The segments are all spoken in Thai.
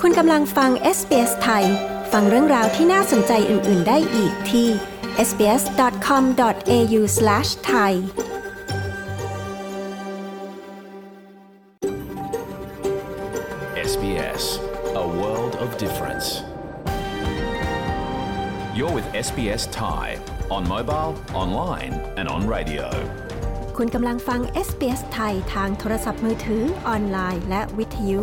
คุณกำลังฟัง SBS ไทย ฟังเรื่องราวที่น่าสนใจอื่น ๆ ได้อีกที่ sbs.com.au/thai SBS A world of difference You're with SBS Thai on mobile, online and on radio คุณกำลังฟัง SBS ไทยทางโทรศัพท์มือถือ ออนไลน์ และวิทยุ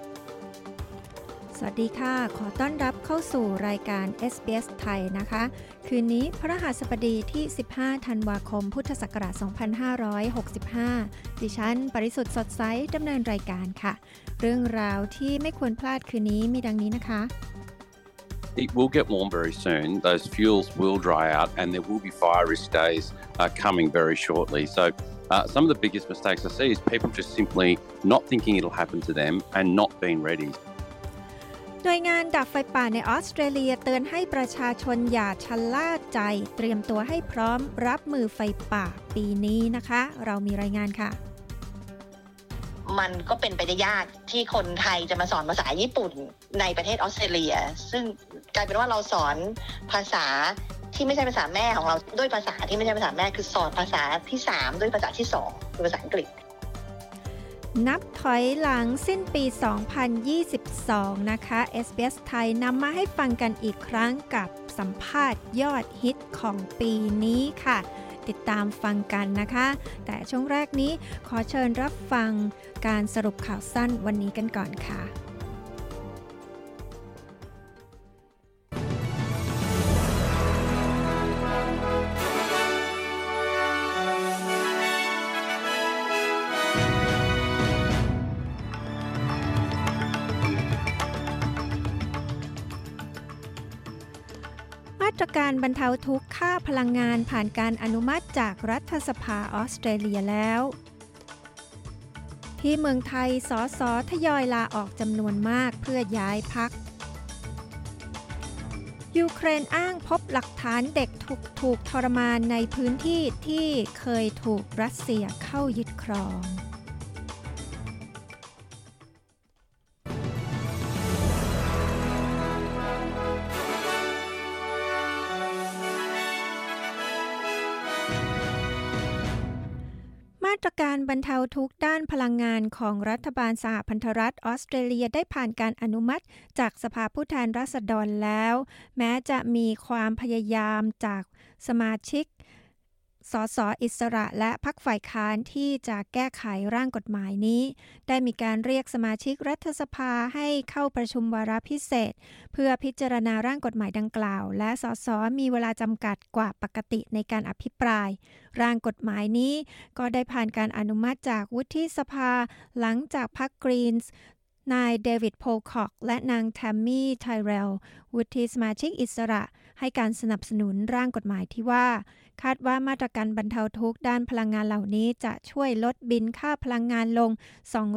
สวัสดีค่ะ ขอต้อนรับเข้าสู่รายการ SBS ไทยนะคะ คืนนี้พระหัสบดีที่ 15 ธันวาคม พุทธศักราช 2565 ดิฉัน ปริสุทธ์สดใสดำเนินรายการค่ะ เรื่องราวที่ไม่ควรพลาดคืนนี้มีดังนี้นะคะ It will get warm very soon. Those fuels will dry out, and there will be fire risk days uh, coming very shortly. So, uh, some of the biggest mistakes I see is people just simply not thinking it'll happen to them and not being ready. หน่วยงานดับไฟป่าในออสเตรเลียเตือนให้ประชาชนอย่าชะล่าใจ เตรียมตัวให้พร้อมรับมือไฟป่าปีนี้นะคะ เรามีรายงานค่ะมันก็เป็นไปได้ยากที่คนไทยจะมาสอนภาษาญี่ปุ่นในประเทศออสเตรเลีย ซึ่งกลายเป็นว่าเราสอนภาษาที่ไม่ใช่ภาษาแม่ของเราด้วยภาษาที่ไม่ใช่ภาษาแม่คือสอนภาษาที่ 3 ด้วยภาษาที่2คือภาษาอังกฤษ นับถอยหลังสิ้นปี 2022 นะคะ SBS ไทยนำมาให้ฟังกันอีกครั้งกับสัมภาษณ์ยอดฮิตของปีนี้ค่ะ ติดตามฟังกันนะคะ แต่ช่วงแรกนี้ขอเชิญรับฟังการสรุปข่าวสั้นวันนี้กันก่อนค่ะ ตรการบรรเทาทุกข์ค่าพลังงานผ่านการอนุมัติจากรัฐสภาออสเตรเลียแล้ว ที่เมืองไทยสอสอทยอยลาออกจำนวนมากเพื่อย้ายพัก ยูเครนอ้างพบหลักฐานเด็กถูกถูกทรมานในพื้นที่ที่เคยถูกรัสเซียเข้ายึดครอง ตรการบรรเทาทุกข์ด้านพลังงานของรัฐบาลสหพันธรัฐออสเตรเลียได้ผ่านการอนุมัติ จากสภาผู้แทนราษฎรแล้ว แม้จะมีความพยายามจากสมาชิก สสอิสระและพักฝ่ายค้านที่จะแก้ไขร่างกฎหมายนี้ ได้มีการเรียกสมาชิกรัฐสภาให้เข้าประชุมวาระพิเศษ เพื่อพิจารณาร่างกฎหมายดังกล่าว และสสมีเวลาจำกัดกว่าปกติในการอภิปราย ร่างกฎหมายนี้ก็ได้ผ่านการอนุมัติจากวุฒิสภาหลังจากพรรคกรีนส์นายเดวิดโพลคอกและนางแทมมี่ไทเรลวุฒิสมาชิกอิสระ ให้การสนับสนุนร่างกฎหมายที่ว่า คาดว่ามาตรการบรรเทาทุกข์ด้านพลังงานเหล่านี้จะช่วยลดบิลค่าพลังงานลง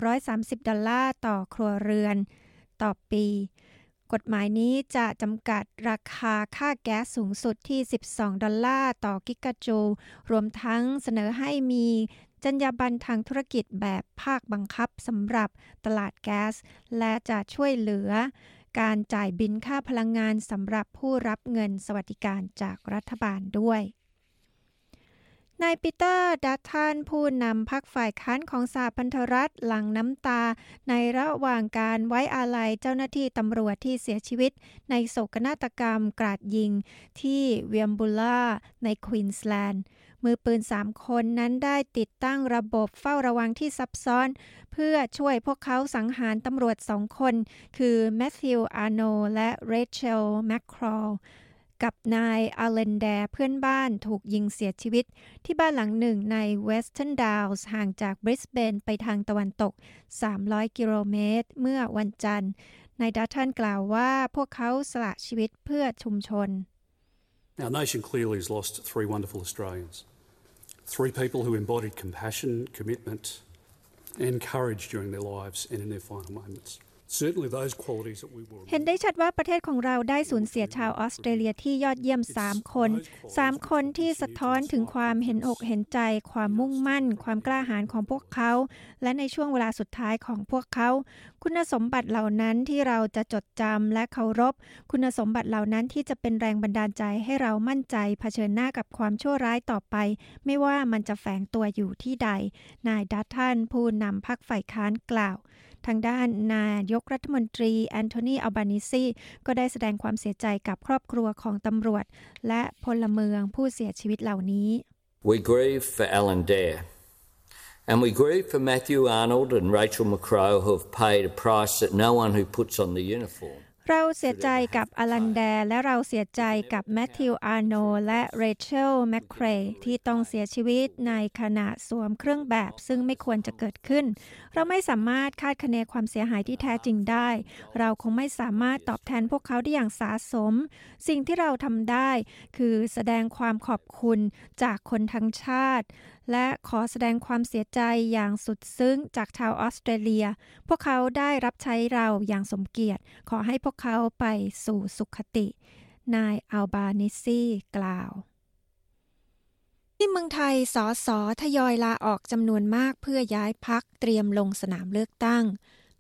230 ดอลลาร์ต่อครัวเรือน ต่อปี กฎหมายนี้จะจำกัดราคาค่าแก๊สสูงสุดที่ 12 ดอลลาร์ต่อกิกะจูลรวมทั้งเสนอให้มีจรรยาบรรณทางธุรกิจแบบภาคบังคับสำหรับตลาดแก๊ส และจะช่วยเหลือ การจ่ายบิลค่าพลังงานสำหรับผู้รับเงินสวัสดิการจากรัฐบาลด้วย นายปีเตอร์ดัตทันผู้นำพรรคฝ่ายค้านของสหพันธรัฐหลั่งน้ำตา ในระหว่างการไว้อาลัยเจ้าหน้าที่ตำรวจที่เสียชีวิต ในโศกนาฏกรรมกราดยิงที่เวียมบูล่าในควีนสแลนด์ มือปืน 3 คนนั้นได้ติดตั้งระบบเฝ้าระวังที่ซับซ้อน เพื่อช่วยพวกเขาสังหารตำรวจสองคน คือแมทธิว อาร์โน และเรเชล แมคครอลกับนายอลันแดร์เพื่อนบ้านถูกยิงเสียชีวิต ที่บ้านหลังหนึ่งในเวสเทิร์นดาวส์ห่างจากบริสเบนไปทางตะวันตก 300 กิโลเมตร เมื่อวันจันทร์นายดัตทันกล่าวว่าพวกเขาสละชีวิตเพื่อชุมชน Our nation clearly has lost three wonderful Australians. Three people who embodied compassion, commitment, and courage during their lives and in their final moments. เห็นได้ชัดว่าประเทศของเราได้สูญเสียชาวออสเตรเลียที่ยอดเยี่ยม 3 คน 3 คนที่สะท้อนถึงความเห็นอกเห็นใจ ความมุ่งมั่น ความกล้าหาญของพวกเขา และในช่วงเวลาสุดท้ายของพวกเขา คุณสมบัติเหล่านั้นที่เราจะจดจำและเคารพ คุณสมบัติเหล่านั้นที่จะเป็นแรงบันดาลใจให้เรามั่นใจเผชิญหน้ากับความชั่วร้ายต่อไป ไม่ว่ามันจะแฝงตัวอยู่ที่ใด นายดัตทันผู้นำพรรคฝ่ายค้านกล่าว ทางด้านนายกรัฐมนตรีแอนโทนีอัลบานิซีก็ได้แสดงความเสียใจกับครอบครัวของตำรวจ และพลเมืองผู้เสียชีวิตเหล่านี้ We grieve for Alan Dare and we grieve for Matthew Arnold and Rachel McCrow who have paid a price that no one who puts on the uniform เราเสียใจกับอลันแดและเราเสียใจกับแมทธิวอาร์โนและเรเชลแมคเครที่ต้องเสียชีวิตในขณะสวมเครื่องแบบซึ่งไม่ควรจะเกิดขึ้น เราไม่สามารถคาดคะเนความเสียหายที่แท้จริงได้ เราคงไม่สามารถตอบแทนพวกเขาได้อย่างสาสม สิ่งที่เราทำได้ คือแสดงความขอบคุณจากคนทั้งชาติ และขอแสดงความเสียใจอย่างสุดซึ้งจากชาวออสเตรเลีย พวกเขาได้รับใช้เราอย่างสมเกียรติ ขอให้พวกเขาไปสู่สุขติ นายอัลบานิซีกล่าวที่เมืองไทยสอสอทยอยลาออกจำนวนมากเพื่อย้ายพักเตรียมลงสนามเลือกตั้ง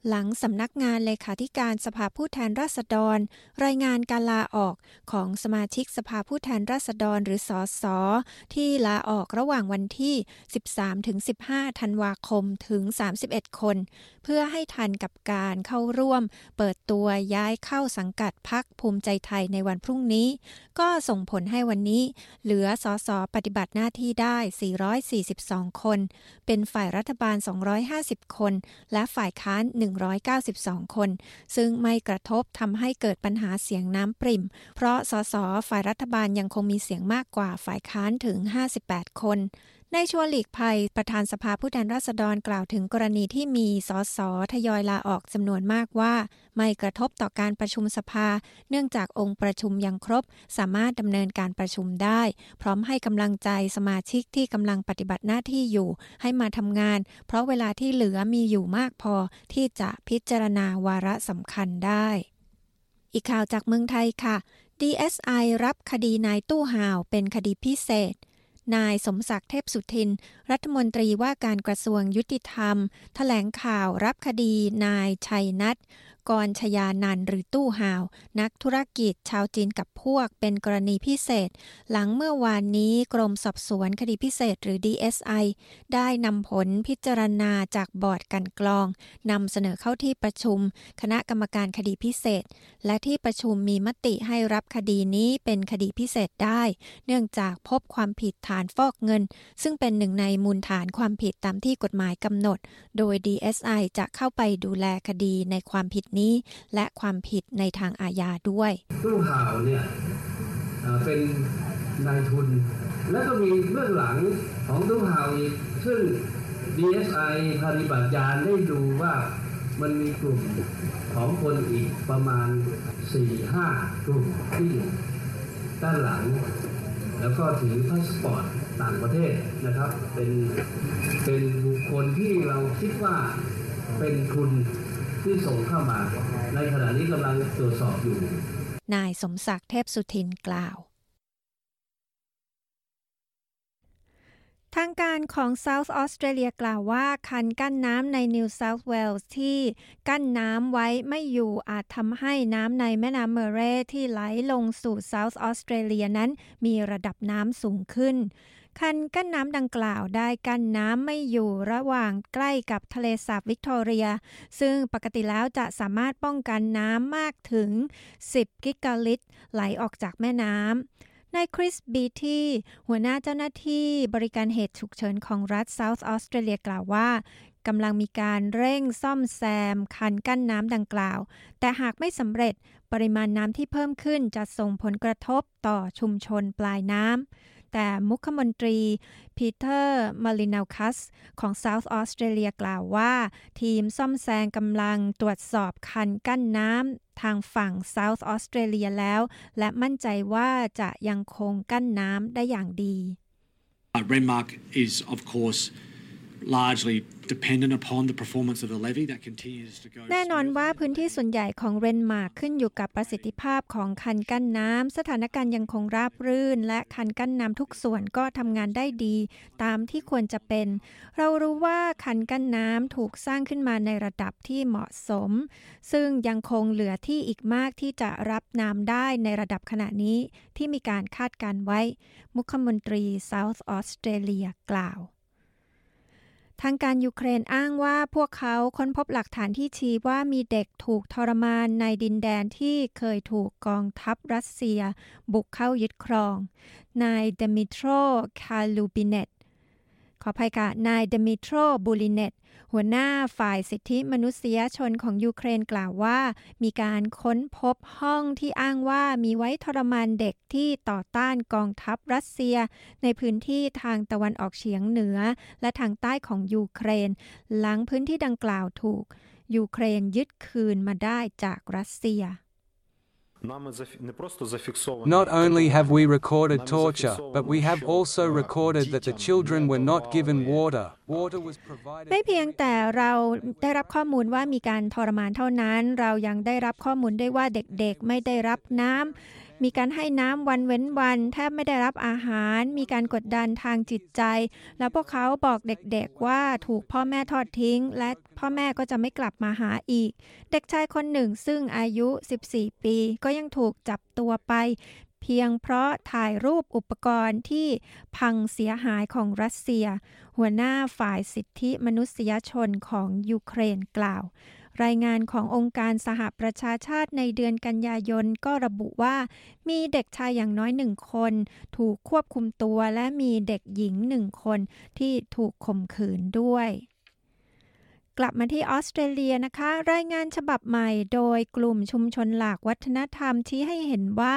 หลังสำนักงานเลขาธิการสภาผู้แทนราษฎร รายงานการลาออกของสมาชิกสภาผู้แทนราษฎรหรือสอสอที่ลาออกระหว่างวันที่ 13-15 ธันวาคมถึง 31 คน เพื่อให้ทันกับการเข้าร่วม เปิดตัวย้ายเข้าสังกัดพักภูมิใจไทยในวันพรุ่งนี้ ก็ส่งผลให้วันนี้ เหลือสอสอปฏิบัติหน้าที่ได้ 442 คน เป็นฝ่ายรัฐบาล 250 คน และฝ่ายค้าน1 192 คน ซึ่งไม่กระทบทำให้เกิดปัญหาเสียงน้ำปริ่ม เพราะสสฝ่ายรัฐบาลยังคงมีเสียงมากกว่าฝ่ายค้านถึง 58 คน ในชัวหลีกภัยประธานสภาผู้แทนราษฎรกล่าวถึงกรณีที่มีสสทยอยลาออกจำนวนมากว่า ไม่กระทบต่อการประชุมสภา เนื่องจากองค์ประชุมยังครบ สามารถดำเนินการประชุมได้ พร้อมให้กำลังใจสมาชิกที่กำลังปฏิบัติหน้าที่อยู่ ให้มาทำงาน เพราะเวลาที่เหลือมีอยู่มากพอที่จะพิจารณาวาระสำคัญได้ อีกข่าวจากเมืองไทยค่ะ DSI รับคดีนายตู้ห่าวเป็นคดีพิเศษ นายสมศักดิ์เทพสุทิน รัฐมนตรีว่าการกระทรวงยุติธรรมถแถลงข่าวรับคดีนายชัยนัทกรชยานันหรือตู้ห่าว นักธุรกิจชาวจีนกับพวกเป็นกรณีพิเศษ หลังเมื่อวานนี้กรมสอบสวนคดีพิเศษหรือ DSI ได้นำผลพิจารณาจากบอร์ดกันกรองนำเสนอเข้าที่ประชุม คณะกรรมการคดีพิเศษ และที่ประชุมมีมติให้รับคดีนี้เป็นคดีพิเศษได้ เนื่องจากพบความผิดฐานฟอกเงิน ซึ่งเป็นหนึ่งในมูลฐานความผิดตามที่กฎหมายกำหนด โดย DSI จะเข้าไปดูแลคดีในความผิดนี้ และความผิดในทางอาญาด้วยตู้ห่าวเนี่ยเป็นนายทุน แล้วก็มีเบื้องหลังของตู้ห่าวอีก ซึ่ง DSI ปฏิบัติยานได้ดูว่ามันมีกลุ่มของคนอีกประมาณ 4-5 กลุ่มที่อยู่ด้านหลัง แล้วก็ถือพาสปอร์ตต่างประเทศนะครับ เป็นเป็นบุคคลที่เราคิดว่าเป็นทุนที่ส่งเข้ามา ในขณะนี้กำลังตรวจสอบอยู่ นายสมศักดิ์เทพสุทินกล่าว ทางการของ South Australia กล่าวว่า คันกั้นน้ำใน New South Wales ที่กั้นน้ำไว้ไม่อยู่อาจทำให้น้ำในแม่น้ำเมเรที่ไหลลงสู่ South Australia นั้นมีระดับน้ำสูงขึ้น คันกั้นน้ำดังกล่าวได้กั้นน้ำไม่อยู่ระหว่างใกล้กับทะเลสาบวิกตอเรีย ซึ่งปกติแล้วจะสามารถป้องกันน้ำมากถึง 10 กิกะลิตรไหลออกจากแม่น้ำ นายคริสบีที่หัวหน้าเจ้าหน้าที่บริการเหตุฉุกเฉินของรัฐเซาท์ออสเตรเลียกล่าวว่ากำลังมีการเร่งซ่อมแซม คันกั้นน้ำดังกล่าว แต่หากไม่สำเร็จปริมาณน้ำที่เพิ่มขึ้นจะส่งผลกระทบต่อชุมชนปลายน้ำ แต่มุขมนตรีพีเตอร์มารินาคัสของ South Australia กล่าวว่า ทีมซ่อมแซมกำลังตรวจสอบคันกั้นน้ำทางฝั่ง South Australia แล้ว และมั่นใจว่าจะยังคงกั้นน้ำได้อย่างดี Renmark is of course largely dependent upon the performance of the levy that continues to go แน่นอนว่าพื้นที่ส่วนใหญ่ของเรนมาร์กขึ้นอยู่กับประสิทธิภาพของคันกั้นน้ำ สถานการณ์ยังคงราบรื่น และคันกั้นน้ำทุกส่วนก็ทำงานได้ดี ตามที่ควรจะเป็น เรารู้ว่าคันกั้นน้ำถูกสร้างขึ้นมาในระดับที่เหมาะสม ซึ่งยังคงเหลือที่อีกมากที่จะรับน้ำได้ในระดับขณะนี้ที่มีการคาดการณ์ไว้ มุขมนตรี South Australia กล่าว ทางการยูเครนอ้างว่าพวกเขาค้นพบหลักฐานที่ชี้ว่ามีเด็กถูกทรมานในดินแดนที่เคยถูกกองทัพรัสเซีย บุกเข้ายึดครอง นายเดมิทรคาลูบิเนต ขออภัยค่ะ นายเดมิโตรลูบิเนตหัวหน้าฝ่ายสิทธิมนุษยชนของยูเครนกล่าวว่า มีการค้นพบห้องที่อ้างว่ามีไว้ทรมานเด็กที่ต่อต้านกองทัพรัสเซีย ในพื้นที่ทางตะวันออกเฉียงเหนือ และทางใต้ของยูเครน หลังพื้นที่ดังกล่าวถูก ยูเครนยึดคืนมาได้จากรัสเซีย Not only have we recorded torture, but we have also recorded that the children were not given water. Water was provided. ไม่เพียงแต่เราได้รับข้อมูลว่ามีการทรมานเท่านั้น เรายังได้รับข้อมูลได้ว่าเด็กๆไม่ได้รับน้ำ มีการให้น้ำวันเว้นวันแทบไม่ได้รับอาหาร มีการกดดันทางจิตใจ แล้วพวกเขาบอกเด็กๆว่าถูกพ่อแม่ทอดทิ้ง และพ่อแม่ก็จะไม่กลับมาหาอีก เด็กชายคนหนึ่งซึ่งอายุ 14 ปี ก็ยังถูกจับตัวไป เพียงเพราะถ่ายรูปอุปกรณ์ที่พังเสียหายของรัสเซีย หัวหน้าฝ่ายสิทธิมนุษยชนของยูเครนกล่าว รายงานขององค์การสหประชาชาติในเดือนกันยายนก็ระบุว่ามีเด็กชายอย่างน้อยหนึ่งคน ถูกควบคุมตัวและมีเด็กหญิงหนึ่งคนที่ถูกข่มขืนด้วยกลับมาที่ออสเตรเลียนะคะ รายงานฉบับใหม่โดยกลุ่มชุมชนหลากวัฒนธรรมชี้ให้เห็นว่า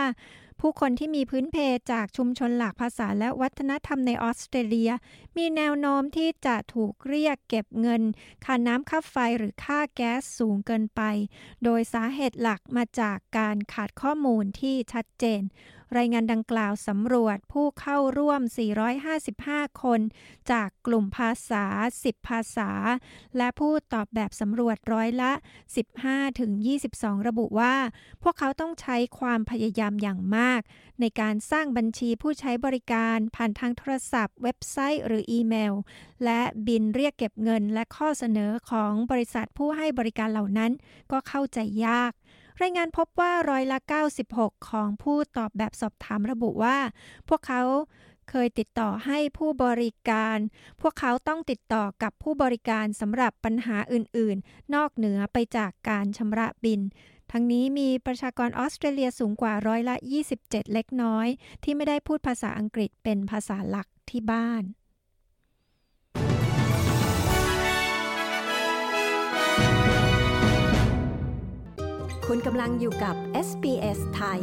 ผู้คนที่มีพื้นเพจากชุมชนหลากภาษาและวัฒนธรรมในออสเตรเลีย มีแนวโน้มที่จะถูกเรียกเก็บเงิน ค่าน้ำค่าไฟหรือค่าแก๊สสูงเกินไป โดยสาเหตุหลักมาจากการขาดข้อมูลที่ชัดเจน รายงานดังกล่าวสำรวจผู้เข้าร่วม 455 คน จากกลุ่มภาษา 10 ภาษา และผู้ตอบแบบสำรวจร้อยละ 15-22 ระบุว่า พวกเขาต้องใช้ความพยายามอย่างมาก ในการสร้างบัญชีผู้ใช้บริการผ่านทางโทรศัพท์ เว็บไซต์ หรืออีเมล และบินเรียกเก็บเงินและข้อเสนอของบริษัทผู้ให้บริการเหล่านั้นก็เข้าใจยาก รายงานพบว่าร้อยละ 96 ของผู้ตอบแบบสอบถามระบุว่า พวกเขาเคยติดต่อให้ผู้บริการ พวกเขาต้องติดต่อกับผู้บริการสำหรับปัญหาอื่น ๆ นอกเหนือไปจากการชำระบิน ทั้งนี้มีประชากรออสเตรเลียสูงกว่าร้อยละ 27 เล็กน้อย ที่ไม่ได้พูดภาษาอังกฤษเป็นภาษาหลักที่บ้าน คุณกำลังอยู่กับ SBS ไทย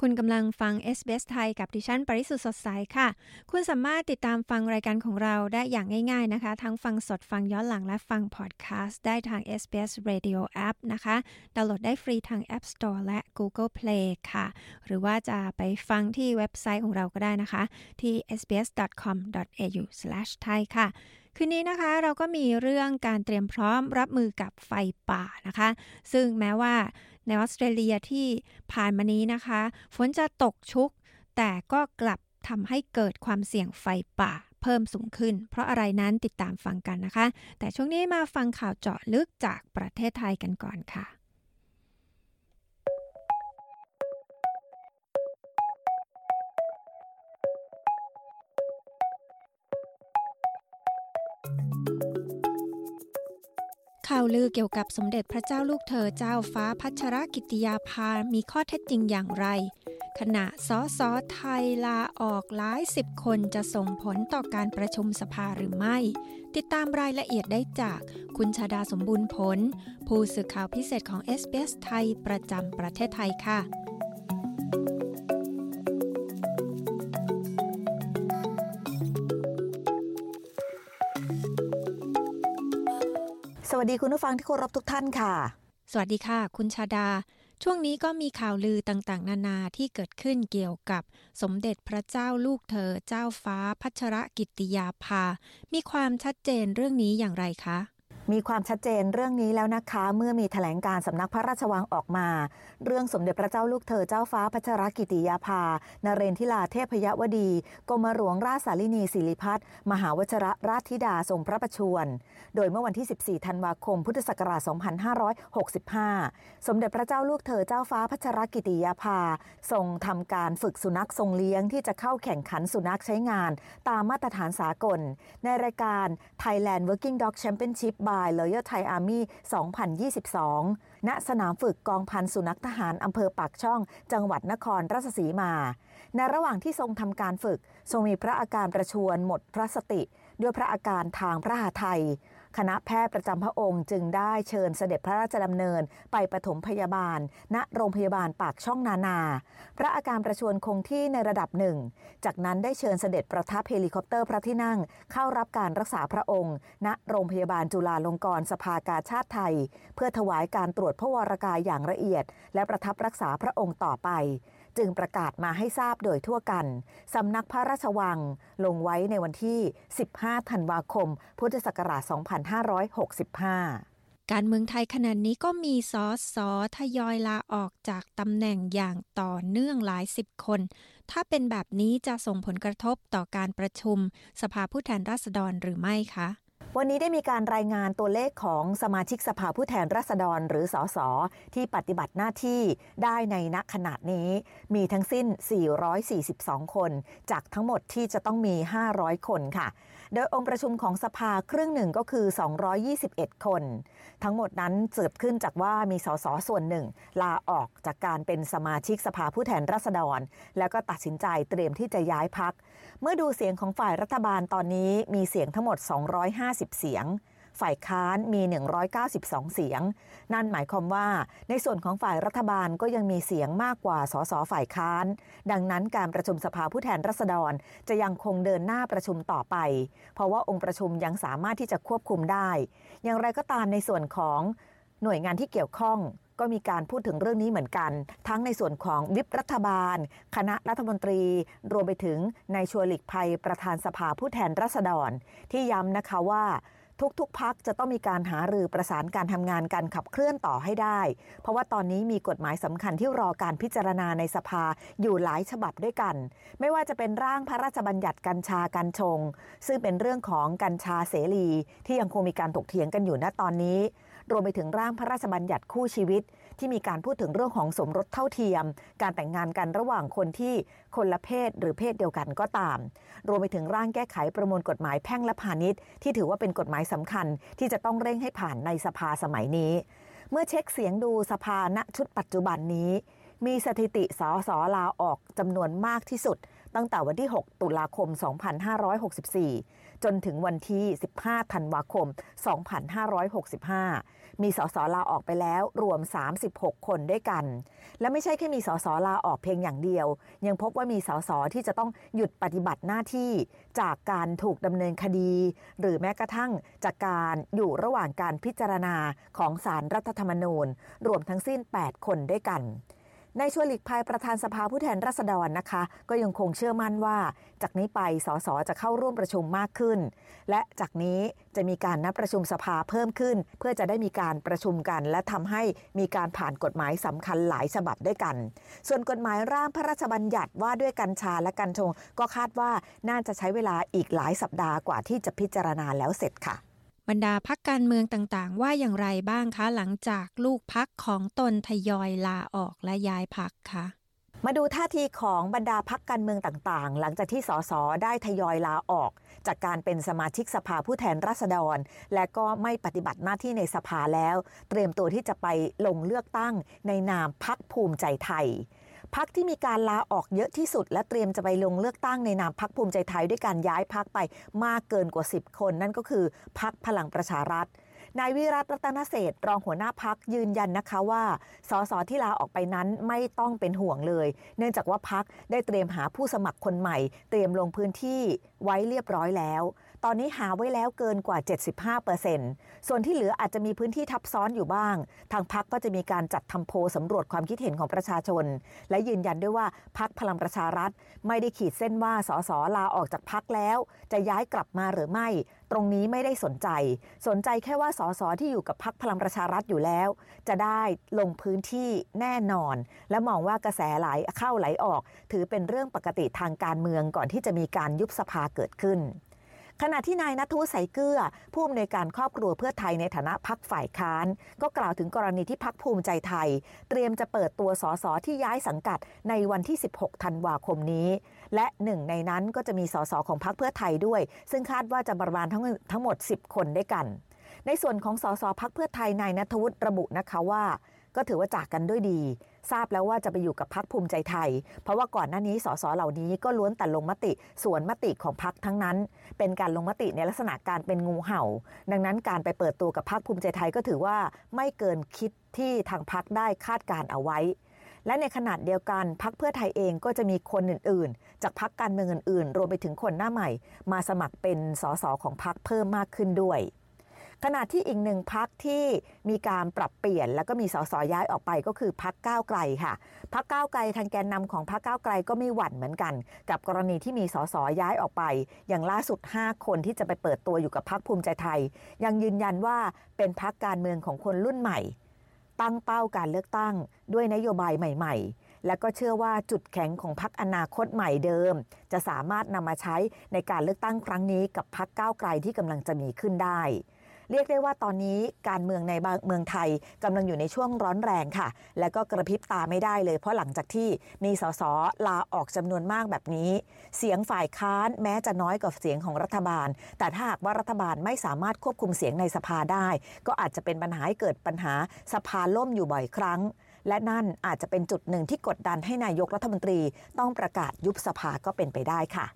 คุณกำลังฟัง SBS ไทยกับดิฉัน ปริสุทธ์สดใสค่ะ คุณสามารถติดตามฟังรายการของเราได้อย่างง่ายๆนะคะ ทั้งฟังสดฟังย้อนหลังและฟังพอดแคสต์ได้ทาง SBS Radio App นะคะ ดาวน์โหลดได้ฟรีทาง App Store และ Google Play ค่ะ หรือว่าจะไปฟังที่เว็บไซต์ของเราก็ได้นะคะ ที่ sbs.com.au/thai ค่ะ คืนนี้นะคะเราก็มีเรื่องการเตรียมพร้อมรับมือกับไฟป่านะคะ ซึ่งแม้ว่าในออสเตรเลียที่ผ่านมานี้นะคะ ฝนจะตกชุก แต่ก็กลับทำให้เกิดความเสี่ยงไฟป่าเพิ่มสูงขึ้น เพราะอะไรนั้นติดตามฟังกันนะคะ แต่ช่วงนี้มาฟังข่าวเจาะลึกจากประเทศไทยกันก่อนค่ะ ข่าวลือเกี่ยวกับสมเด็จพระเจ้าลูกเธอเจ้าฟ้าพัชรกิติยาภา มีข้อเท็จจริงอย่างไร ขณะสสไทยลาออกหลายสิบคนจะส่งผลต่อการประชุมสภาหรือไม่ ติดตามรายละเอียดได้จากคุณชาดาสมบูรณ์ผล ผู้สื่อข่าวพิเศษของ s อ s ไทยประจำประเทศไทยค่ะ วัสดีคุณผู้ฟังที่เคารพทุกท่านค่ะ สวัสดีค่ะ คุณชาดา ช่วงนี้ก็มีข่าวลือต่างๆ นานาที่เกิดขึ้นเกี่ยวกับสมเด็จพระเจ้าลูกเธอเจ้าฟ้าพัชรกิติยาภา มีความชัดเจนเรื่องนี้อย่างไรคะ มีความชัดเจนเรื่องนี้แล้วนะคะ เมื่อมีแถลงการสำนักพระราชวังออกมา เรื่องสมเด็จพระเจ้าลูกเธอเจ้าฟ้าพัชรกิติยาภา นเรนทิลาเทพยวดีกรมหลวงราชสาลินีศิริพัฒน์มหาวชรราชธิดาทรงพระประชวร โดยเมื่อวันที่ 14 ธันวาคม พุทธศักราช 2565 สมเด็จพระเจ้าลูกเธอเจ้าฟ้าพัชรกิติยาภาทรงทำการฝึกสุนัขทรงเลี้ยงที่จะเข้าแข่งขันสุนัขใช้งาน ตามมาตรฐานสากล ในรายการ Thailand Working Dog Championship าย Royal Thai Army 2022 ณ สนามฝึกกองพันสุนัขทหารอำเภอปากช่อง จังหวัดนครราชสีมา ในระหว่างที่ทรงทำการฝึก ทรงมีพระอาการประชวรหมดพระสติ ด้วยพระอาการทางพระหทัย คณะแพทย์ประจำพระองค์จึงได้เชิญเสด็จพระราชดำเนินไปปฐมพยาบาล ณโรงพยาบาลปากช่องนานา พระอาการประชวรคงที่ในระดับหนึ่ง จากนั้นได้เชิญเสด็จประทับเฮลิคอปเตอร์พระที่นั่งเข้ารับการรักษาพระองค์ ณโรงพยาบาลจุฬาลงกรณ์สภากาชาดไทย เพื่อถวายการตรวจพระวรกายอย่างละเอียด และประทับรักษาพระองค์ต่อไป จึงประกาศมาให้ทราบโดยทั่วกัน สำนักพระราชวังลงไว้ในวันที่ 15 ธันวาคม พุทธศักราช 2565การเมืองไทยขณะนี้ก็มีสอสอทยอยลาออกจากตำแหน่งอย่างต่อเนื่องหลายสิบคน ถ้าเป็นแบบนี้จะส่งผลกระทบต่อการประชุม สภาผู้แทนราษฎรหรือไม่คะ วันนี้ได้มีการรายงานตัวเลขของสมาชิกสภาผู้แทนราษฎรหรือสสที่ปฏิบัติหน้าที่ได้ในณขนาดนี้ มีทั้งสิ้น 442 คน จากทั้งหมดที่จะต้องมี 500 คนค่ะ โดยองค์ประชุมของสภาครึ่งหนึ่งก็คือ 221 คน ทั้งหมดนั้นเกิดขึ้นจากว่ามีสสส่วนหนึ่ง ลาออกจากการเป็นสมาชิกสภาผู้แทนราษฎร แล้วก็ตัดสินใจเตรียมที่จะย้ายพัก เมื่อดูเสียงของฝ่ายรัฐบาลตอนนี้มีเสียงทั้งหมด 250 เสียง ฝ่ายค้านมี 192 เสียง นั่นหมายความว่า ในส่วนของฝ่ายรัฐบาลก็ยังมีเสียงมากกว่าสสฝ่ายค้าน ดังนั้นการประชุมสภาผู้แทนรัษฎรจะยังคงเดินหน้าประชุมต่อไป เพราะว่าองค์ประชุมยังสามารถที่จะควบคุมได้ อย่างไรก็ตามในส่วนของหน่วยงานที่เกี่ยวข้อง ก็มีการพูดถึงเรื่องนี้เหมือนกัน ทั้งในส่วนของวิปรัฐบาล คณะรัฐมนตรี รวมไปถึงในชัวลิกภัยประธานสภาผู้แทนรัษฎร ที่ย้ำนะคะว่าทุกๆพักจะต้องมีการหารือประสานการทำงานการขับเคลื่อนต่อให้ได้ เพราะว่าตอนนี้มีกฎหมายสำคัญที่รอการพิจารณาในสภาอยู่หลายฉบับด้วยกัน ไม่ว่าจะเป็นร่างพระราชบัญญัติกัญชากัญชง ซึ่งเป็นเรื่องของกัญชาเสรีที่ยังคงมีการถกเถียงกันอยู่ณตอนนี้ รวมไปถึงร่างพระราชบัญญัติคู่ชีวิต ที่มีการพูดถึงเรื่องของสมรสเท่าเทียม การแต่งงานกันระหว่างคนที่คนละเพศหรือเพศเดียวกันก็ตาม รวมไปถึงร่างแก้ไขประมวลกฎหมายแพ่งและพาณิชย์ ที่ถือว่าเป็นกฎหมายสำคัญ ที่จะต้องเร่งให้ผ่านในสภาสมัยนี้ เมื่อเช็คเสียงดูสภาณชุดปัจจุบันนี้ มีสถิติสอสอลาออกจำนวนมากที่สุดตั้งแต่วันที่ 6 ตุลาคม 2564 จนถึงวันที่ 15 ธันวาคม 2565 มีสสลาออกไปแล้วรวม 36 คนด้วยกัน และไม่ใช่แค่มีสสลาออกเพียงอย่างเดียว ยังพบว่ามีสสที่จะต้องหยุดปฏิบัติหน้าที่จากการถูกดำเนินคดี หรือแม้กระทั่งจากการอยู่ระหว่างการพิจารณาของสารรัฐธรรมนูญ รวมทั้งสิ้น 8 คนด้วยกัน ในชวนหลีกภัยประธานสภาผู้แทนราษฎรนะคะ ก็ยังคงเชื่อมั่นว่า จากนี้ไปสสจะเข้าร่วมประชุมมากขึ้น และจากนี้จะมีการนัดประชุมสภาเพิ่มขึ้น เพื่อจะได้มีการประชุมกัน และทำให้มีการผ่านกฎหมายสำคัญหลายฉบับด้วยกัน ส่วนกฎหมายร่างพระราชบัญญัติว่าด้วยกัญชาและกัญชง ก็คาดว่าน่าจะใช้เวลาอีกหลายสัปดาห์กว่าที่จะพิจารณาแล้วเสร็จค่ะ บรรดาพักการเมืองต่างๆ ว่าอย่างไรบ้างคะ หลังจากลูกพักของตนทยอยลาออกและย้ายพักคะมาดูท่าทีของบรรดาพักการเมืองต่างๆ หลังจากที่สสได้ทยอยลาออก จากการเป็นสมาชิกสภาผู้แทนราษฎร และก็ไม่ปฏิบัติหน้าที่ในสภาแล้ว เตรียมตัวที่จะไปลงเลือกตั้งในนามพักภูมิใจไทย พักที่มีการลาออกเยอะที่สุด และเตรียมจะไปลงเลือกตั้งในนามพักภูมิใจไทยด้วยการย้ายพักไปมากเกินกว่า 10 คน นั่นก็คือพักพลังประชารัฐนายวิรัตรัตนเศษรองหัวหน้าพักยืนยันนะคะว่าสสที่ลาออกไปนั้นไม่ต้องเป็นห่วงเลย เนื่องจากว่าพักได้เตรียมหาผู้สมัครคนใหม่ เตรียมลงพื้นที่ไว้เรียบร้อยแล้ว ตอนนี้หาไว้แล้วเกินกว่า 75%ส่วนที่เหลืออาจจะมีพื้นที่ทับซ้อนอยู่บ้าง ทางพักก็จะมีการจัดทำโพสำรวจความคิดเห็นของประชาชน และยืนยันด้วยว่าพักพลังประชารัฐ ไม่ได้ขีดเส้นว่าสสลาออกจากพักแล้ว จะย้ายกลับมาหรือไม่ ตรงนี้ไม่ได้สนใจ สนใจแค่ว่าสสที่อยู่กับพักพลังประชารัฐอยู่แล้ว จะได้ลงพื้นที่แน่นอน และมองว่ากระแสไหลเข้าไหลออก ถือเป็นเรื่องปกติทางการเมืองก่อนที่จะมีการยุบสภาเกิดขึ้น ขณะที่นายนัทวุฒิใสเกลือ ผู้อำนวยการครอบครัวเพื่อไทยในฐานะพักฝ่ายค้าน ก็กล่าวถึงกรณีที่พักภูมิใจไทย เตรียมจะเปิดตัวสสที่ย้ายสังกัดในวันที่ 16 ธันวาคมนี้ และหนึ่งในนั้นก็จะมีสสของพักเพื่อไทยด้วย ซึ่งคาดว่าจะประมาณทั้งทั้งหมด 10 คนด้วยกัน ในส่วนของสสพักเพื่อไทยนายนัทวุฒิระบุนะคะว่า ก็ถือว่าจากกันด้วยดี ทราบแล้วว่าจะไปอยู่กับพักภูมิใจไทย เพราะว่าก่อนหน้านี้สสเหล่านี้ก็ล้วนแต่ลงมติสวนมติของพักทั้งนั้น เป็นการลงมติในลักษณะการเป็นงูเห่า ดังนั้นการไปเปิดตัวกับพักภูมิใจไทยก็ถือว่าไม่เกินคิดที่ทางพักได้คาดการเอาไว้และในขณะเดียวกันพักเพื่อไทยเองก็จะมีคนอื่น ๆ จากพักการเมืองอื่น ๆ รวมไปถึงคนหน้าใหม่ มาสมัครเป็นสสของพักเพิ่มมากขึ้นด้วย ขณะที่อีกหนึ่งพักที่มีการปรับเปลี่ยน แล้วก็มีสสย้ายออกไปก็คือพักก้าวไกลค่ะพักก้าวไกลทางแกนนำของพักก้าวไกลก็ไม่หวั่นเหมือนกัน กับกรณีที่มีสสย้ายออกไป อย่างล่าสุด 5 คนที่จะไปเปิดตัวอยู่กับพักภูมิใจไทย ยังยืนยันว่าเป็นพักการเมืองของคนรุ่นใหม่ ตั้งเป้าการเลือกตั้งด้วยนโยบายใหม่ ๆและก็เชื่อว่าจุดแข็งของพักอนาคตใหม่เดิม จะสามารถนำมาใช้ในการเลือกตั้งครั้งนี้กับพักก้าวไกลที่กำลังจะมีขึ้นได้ เรียกได้ว่าตอนนี้การเมืองในเมืองไทยกำลังอยู่ในช่วงร้อนแรงค่ะ และก็กระพริบตาไม่ได้เลย เพราะหลังจากที่มีสสลาออกจำนวนมากแบบนี้ เสียงฝ่ายค้านแม้จะน้อยกว่าเสียงของรัฐบาล แต่ถ้าหากว่ารัฐบาลไม่สามารถควบคุมเสียงในสภาได้ ก็อาจจะเป็นปัญหาให้เกิดปัญหาสภาล่มอยู่บ่อยครั้ง และนั่นอาจจะเป็นจุดหนึ่งที่กดดันให้นายกรัฐมนตรี ต้องประกาศยุบสภาก็เป็นไปได้ค่ะ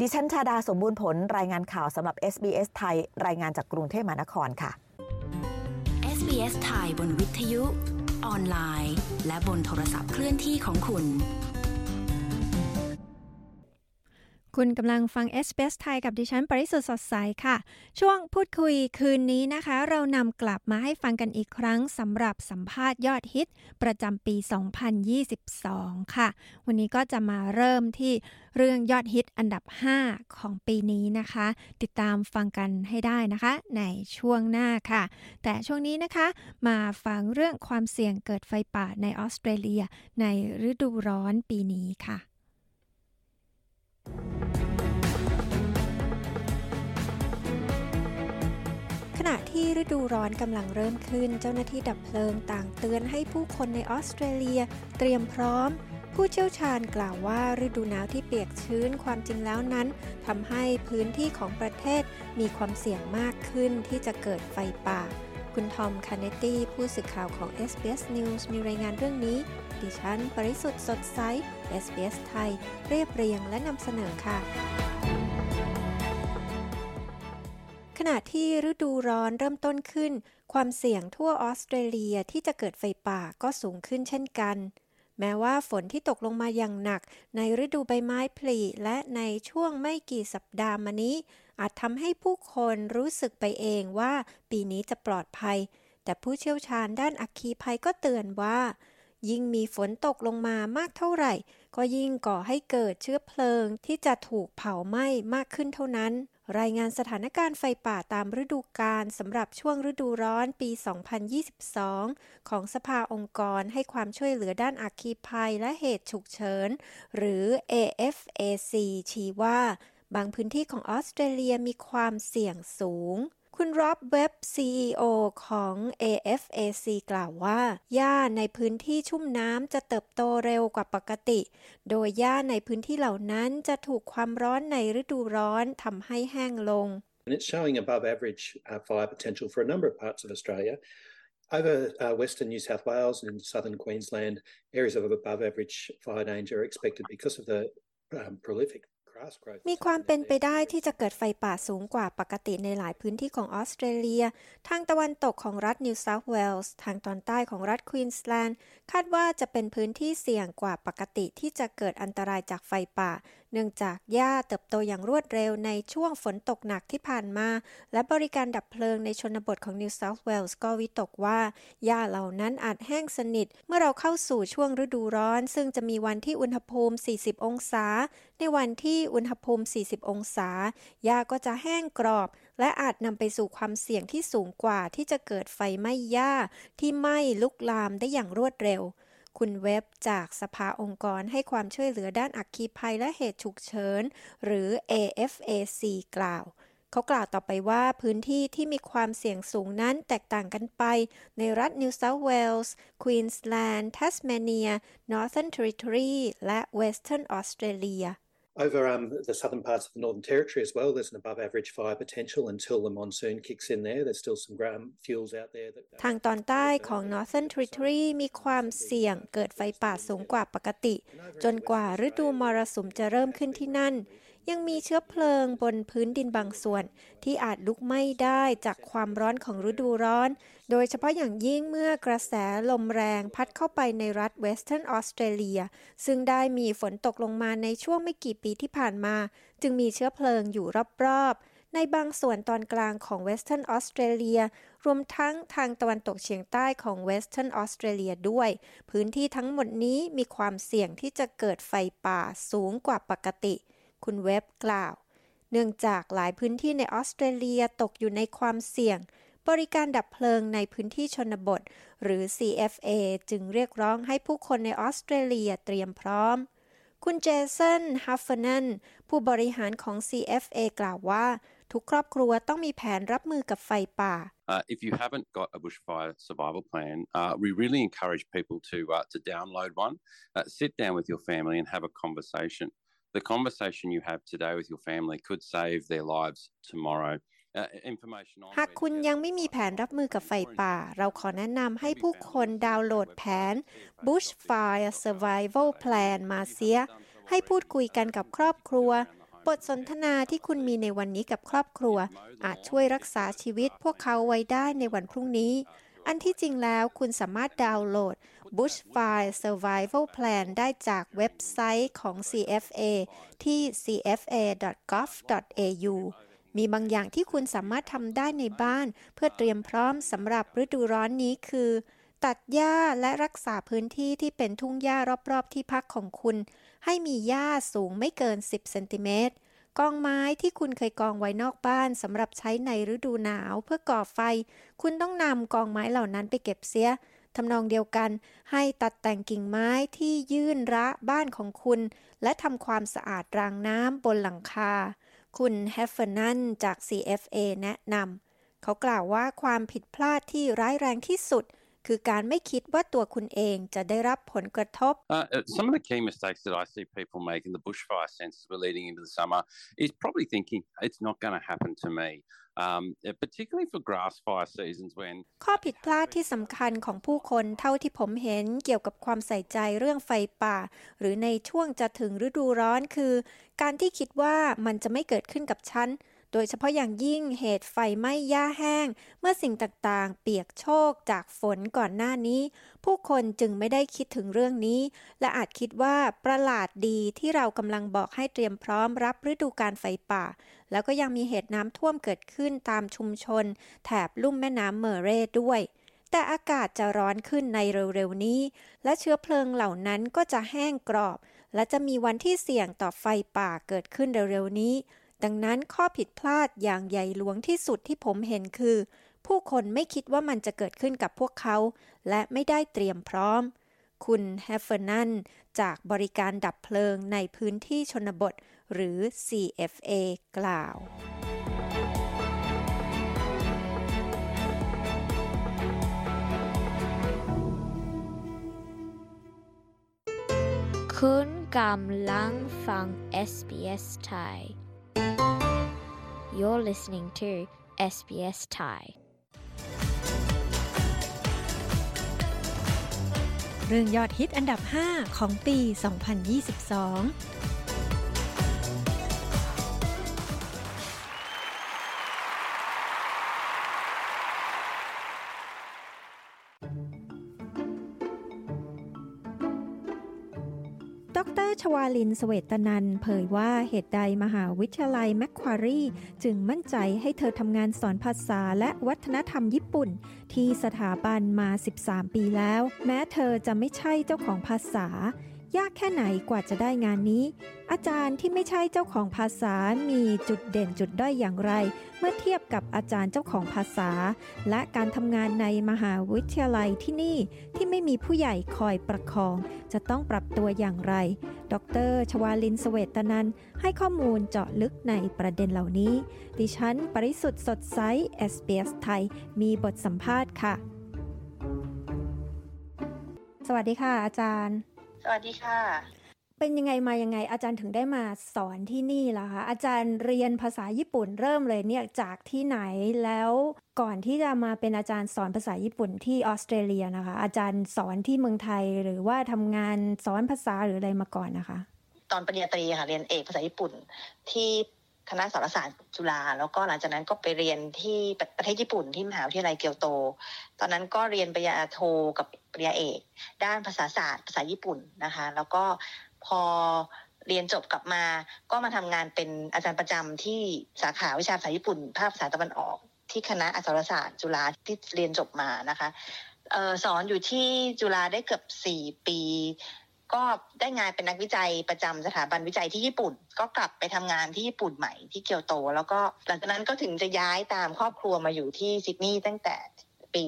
ดิฉันชาดาสมบูรณ์ผลรายงานข่าวสำหรับ SBS ไทย รายงานจากกรุงเทพมหานครค่ะ SBS ไทยบนวิทยุ ออนไลน์ และบนโทรศัพท์เคลื่อนที่ของคุณ คุณกำลังฟัง s อ s ไทยกับดิฉันปริสุทธ์สดใสค่ะ ช่วงพูดคุยคืนนี้นะคะ เรานำกลับมาให้ฟังกันอีกครั้งสำหรับสัมภาษณ์ยอดฮิต ประจำปี 2022 ค่ะ วันนี้ก็จะมาเริ่มที่เรื่องยอดฮิตอันดับ 5 ของปีนี้นะคะ ติดตามฟังกันให้ได้นะคะ ในช่วงหน้าค่ะ แต่ช่วงนี้นะคะ มาฟังเรื่องความเสี่ยงเกิดไฟป่าในออสเตรเลีย ในฤดูร้อนปีนี้ค่ะ ณะที่ฤดูร้อนกำลังเริ่มขึ้น เจ้าหน้าที่ดับเพลิงต่างเตือนให้ผู้คนในออสเตรเลียเตรียมพร้อม ผู้เชี่ยวชาญกล่าวว่าฤดูหนาวที่เปียกชื้นความจริงแล้วนั้นทำให้พื้นที่ของประเทศมีความเสี่ยงมากขึ้นที่จะเกิดไฟป่า คุณทอมคาเนตตี้ผู้สื่อข่าวของ SBS News มีรายงานเรื่องนี้ ดิฉัน ปริสุทธ์สดใส SBS ไทย เรียบเรียงและนำเสนอค่ะ ขณะที่ฤดูร้อนเริ่มต้นขึ้น ความเสี่ยงทั่วออสเตรเลียที่จะเกิดไฟป่าก็สูงขึ้นเช่นกัน แม้ว่าฝนที่ตกลงมาอย่างหนัก ในฤดูใบไม้ผลิและในช่วงไม่กี่สัปดาห์มานี้ อาจทำให้ผู้คนรู้สึกไปเองว่าปีนี้จะปลอดภัย แต่ผู้เชี่ยวชาญด้านอัคคีภัยก็เตือนว่า ยิ่งมีฝนตกลงมามากเท่าไหร่ ก็ยิ่งก่อให้เกิดเชื้อเพลิงที่จะถูกเผาไหม้มากขึ้นเท่านั้น รายงานสถานการณ์ไฟป่าตามฤดูกาลสำหรับช่วงฤดูร้อนปี 2022 ของสภาองค์กรให้ความช่วยเหลือด้านอัคคีภัยและเหตุฉุกเฉิน หรือ AFAC ชี้ว่า บางพื้นที่ของออสเตรเลียมีความเสี่ยงสูง คุณร็อบเว็บ CEO ของ AFAC กล่าวว่า หญ้าในพื้นที่ชุ่มน้ำจะเติบโตเร็วกว่าปกติ โดยหญ้าในพื้นที่เหล่านั้นจะถูกความร้อนในฤดูร้อนทำให้แห้งลง And it's showing above average uh, fire potential for a number of parts of Australia. Over uh, western New South Wales and southern Queensland, areas of above average fire danger are expected because of the um, prolific มีความเป็นไปได้ที่จะเกิดไฟป่าสูงกว่าปกติในหลายพื้นที่ของออสเตรเลีย ทางตะวันตกของรัฐนิวเซาท์เวลส์ ทางตอนใต้ของรัฐควีนสแลนด์ คาดว่าจะเป็นพื้นที่เสี่ยงกว่าปกติที่จะเกิดอันตรายจากไฟป่าเนื่องจากหญ้าเติบโตอย่างรวดเร็วในช่วงฝนตกหนักที่ผ่านมา และบริการดับเพลิงในชนบทของนิวเซาท์เวลส์ก็วิตกว่าหญ้าเหล่านั้นอาจแห้งสนิท เมื่อเราเข้าสู่ช่วงฤดูร้อน ซึ่งจะมีวันที่อุณหภูมิ 40 องศา ในวันที่อุณหภูมิ 40 องศาหญ้าก็จะแห้งกรอบ และอาจนำไปสู่ความเสี่ยงที่สูงกว่าที่จะเกิดไฟไหม้หญ้าที่ไหม้ลุกลามได้อย่างรวดเร็ว คุณเว็บจากสภาองค์กรให้ความช่วยเหลือด้านอัคคีภัยและเหตุฉุกเฉิน หรือ AFAC กล่าว เขากล่าวต่อไปว่าพื้นที่ที่มีความเสี่ยงสูงนั้นแตกต่างกันไป ในรัฐนิวเซาท์เวลส์ ควีนสแลนด์ ทัสเมเนีย นอร์เทนเทริทอรี และเวสเทิร์นออสเตรเลีย Over um, the southern parts of the Northern Territory as well, there's an above average fire potential until the monsoon kicks in there. There's still some ground fuels out there. That... ทางตอนใต้ของ Northern Territory มีความเสี่ยงเกิดไฟป่าสูงกว่าปกติ จนกว่าฤดูมรสุมจะเริ่มขึ้นที่นั่น ยังมีเชื้อเพลิงบนพื้นดินบางส่วน ที่อาจลุกไหม้ได้จากความร้อนของฤดูร้อน โดยเฉพาะอย่างยิ่งเมื่อกระแสลมแรงพัดเข้าไปในรัฐเวสเทิร์นออสเตรเลีย ซึ่งได้มีฝนตกลงมาในช่วงไม่กี่ปีที่ผ่านมา จึงมีเชื้อเพลิงอยู่รอบๆในบางส่วนตอนกลางของเวสเทิร์นออสเตรเลีย รวมทั้งทางตะวันตกเฉียงใต้ของเวสเทิร์นออสเตรเลียด้วย พื้นที่ทั้งหมดนี้มีความเสี่ยงที่จะเกิดไฟป่าสูงกว่าปกติ คุณเว็บกล่าว เนื่องจากหลายพื้นที่ในออสเตรเลียตกอยู่ในความเสี่ยง บริการดับเพลิงในพื้นที่ชนบท หรือ CFA จึงเรียกร้องให้ผู้คนในออสเตรเลียเตรียมพร้อม คุณเจสันฮัฟเฟนันผู้บริหารของ CFA กล่าวว่า ทุกครอบครัวต้องมีแผนรับมือกับไฟป่า Uh, if you haven't got a bushfire survival plan, uh, we really encourage people to uh, to download one, sit down with your family and have a conversation. The conversation you have today with your family could save their lives tomorrow. หากคุณยังไม่มีแผนรับมือกับไฟป่า เราขอแนะนำให้ผู้คนดาวน์โหลดแผน Bushfire Survival Plan มาเสีย ให้พูดคุยกันกับครอบครัว บทสนทนาที่คุณมีในวันนี้กับครอบครัว อาจช่วยรักษาชีวิตพวกเขาไว้ได้ในวันพรุ่งนี้ อันที่จริงแล้วคุณสามารถดาวน์โหลด Bushfire Survival Plan ได้จากเว็บไซต์ของ CFA ที่ cfa.gov.au มีบางอย่างที่คุณสามารถทำได้ในบ้าน เพื่อเตรียมพร้อมสำหรับฤดูร้อนนี้คือ ตัดหญ้าและรักษาพื้นที่ที่เป็นทุ่งหญ้ารอบๆ ที่พักของคุณ ให้มีหญ้าสูงไม่เกิน 10เซนติเมตรกองไม้ที่คุณเคยกองไว้นอกบ้านสำหรับใช้ในฤดูหนาวเพื่อก่อไฟ คุณต้องนำกองไม้เหล่านั้นไปเก็บเสีย ทำนองเดียวกัน ให้ตัดแต่งกิ่งไม้ที่ยื่นระบ้านของคุณ และทำความสะอาดรางน้ำบนหลังคา คุณแฮฟเฟอร์นันจาก CFA แนะนำเขากล่าวว่าความผิดพลาดที่ร้ายแรงที่สุด คือการไม่คิดว่าตัวคุณเองจะได้รับผลกระทบ uh, Some of the key mistakes that I see people make in the bushfire sense we're leading into the summer is probably thinking it's not going to happen to me um, particularly for grass fire seasons when ข้อผิดพลาดที่สำคัญของผู้คนเท่าที่ผมเห็นเกี่ยวกับความใส่ใจเรื่องไฟป่า หรือในช่วงจะถึงฤดูร้อนคือ การที่คิดว่ามันจะไม่เกิดขึ้นกับฉัน โดยเฉพาะอย่างยิ่งเหตุไฟไหม้หญ้าแห้ง เมื่อสิ่งต่างๆ เปียกโชกจากฝนก่อนหน้านี้ ผู้คนจึงไม่ได้คิดถึงเรื่องนี้ และอาจคิดว่าประหลาดดีที่เรากำลังบอกให้เตรียมพร้อมรับฤดูการไฟป่า แล้วก็ยังมีเหตุน้ำท่วมเกิดขึ้นตามชุมชน แถบลุ่มแม่น้ำเมอร์เรด้วยแต่อากาศจะร้อนขึ้นในเร็วๆนี้ และเชื้อเพลิงเหล่านั้นก็จะแห้งกรอบ และจะมีวันที่เสี่ยงต่อไฟป่าเกิดขึ้นเร็วๆนี้ ดังนั้นข้อผิดพลาดอย่างใหญ่หลวงที่สุดที่ผมเห็นคือ ผู้คนไม่คิดว่ามันจะเกิดขึ้นกับพวกเขา และไม่ได้เตรียมพร้อม คุณแฮฟเฟอร์นันจากบริการดับเพลิงในพื้นที่ชนบท หรือ CFA กล่าวคุณกำลังฟัง SBS ไทย You're listening to SBS Thai เรื่องยอดฮิตอันดับ 5 ของปี 2022 วาลินสเวตนันเผยว่าเหตุใดมหาวิทยาลัยแมคควารีจึงมั่นใจให้เธอทำงานสอนภาษาและวัฒนธรรมญี่ปุ่น ที่สถาบันมา 13 ปีแล้ว แม้เธอจะไม่ใช่เจ้าของภาษา ยากแค่ไหนกว่าจะได้งานนี้ อาจารย์ที่ไม่ใช่เจ้าของภาษามีจุดเด่นจุดด้อยอย่างไร เมื่อเทียบกับอาจารย์เจ้าของภาษา และการทำงานในมหาวิทยาลัยที่นี่ที่ไม่มีผู้ใหญ่คอยประคอง จะต้องปรับตัวอย่างไร ดร ชวาลินสเวตนันให้ข้อมูลเจาะลึกในประเด็นเหล่านี้ ดิฉัน ปริสุทธ์สดใส SBS ไทย มีบทสัมภาษณ์ค่ะ สวัสดีค่ะอาจารย์ สวัสดีค่ะ เป็นยังไงมายังไง อาจารย์ถึงได้มาสอนที่นี่ล่ะคะอาจารย์เรียนภาษาญี่ปุ่นเริ่มเลยเนี่ยจากที่ไหนแล้วก่อนที่จะมาเป็นอาจารย์สอนภาษาญี่ปุ่นที่ออสเตรเลียนะคะ อาจารย์สอนที่เมืองไทยหรือว่าทำงานสอนภาษาหรืออะไรมาก่อนนะคะ ตอนปริญญาตรีค่ะเรียนเอกภาษาญี่ปุ่นที่ คณะสารศาสตร์จุฬาแล้วก็หลังจากนั้นก็ไปเรียนที่ประเทศญี่ปุ่นที่มหาวิทยาลัยเกียวโต ตอนนั้นก็เรียนปริญญาโทกับปริญญาเอก ด้านภาษาศาสตร์ภาษาญี่ปุ่นนะคะ แล้วก็พอเรียนจบกลับมาก็มาทำงานเป็นอาจารย์ประจำที่สาขาวิชาภาษาญี่ปุ่น ภาคภาษาตะวันออก ที่คณะอักษรศาสตร์ จุฬาที่เรียนจบมานะคะออสอนอยู่ที่จุฬาได้เกือบสี่ปี ก็ได้งานเป็นนักวิจัยประจำสถาบันวิจัยที่ญี่ปุ่น ก็กลับไปทำงานที่ญี่ปุ่นใหม่ที่เกียวโต แล้วก็หลังจากนั้นก็ถึงจะย้ายตามครอบครัวมาอยู่ที่ซิดนีย์ตั้งแต่ ปี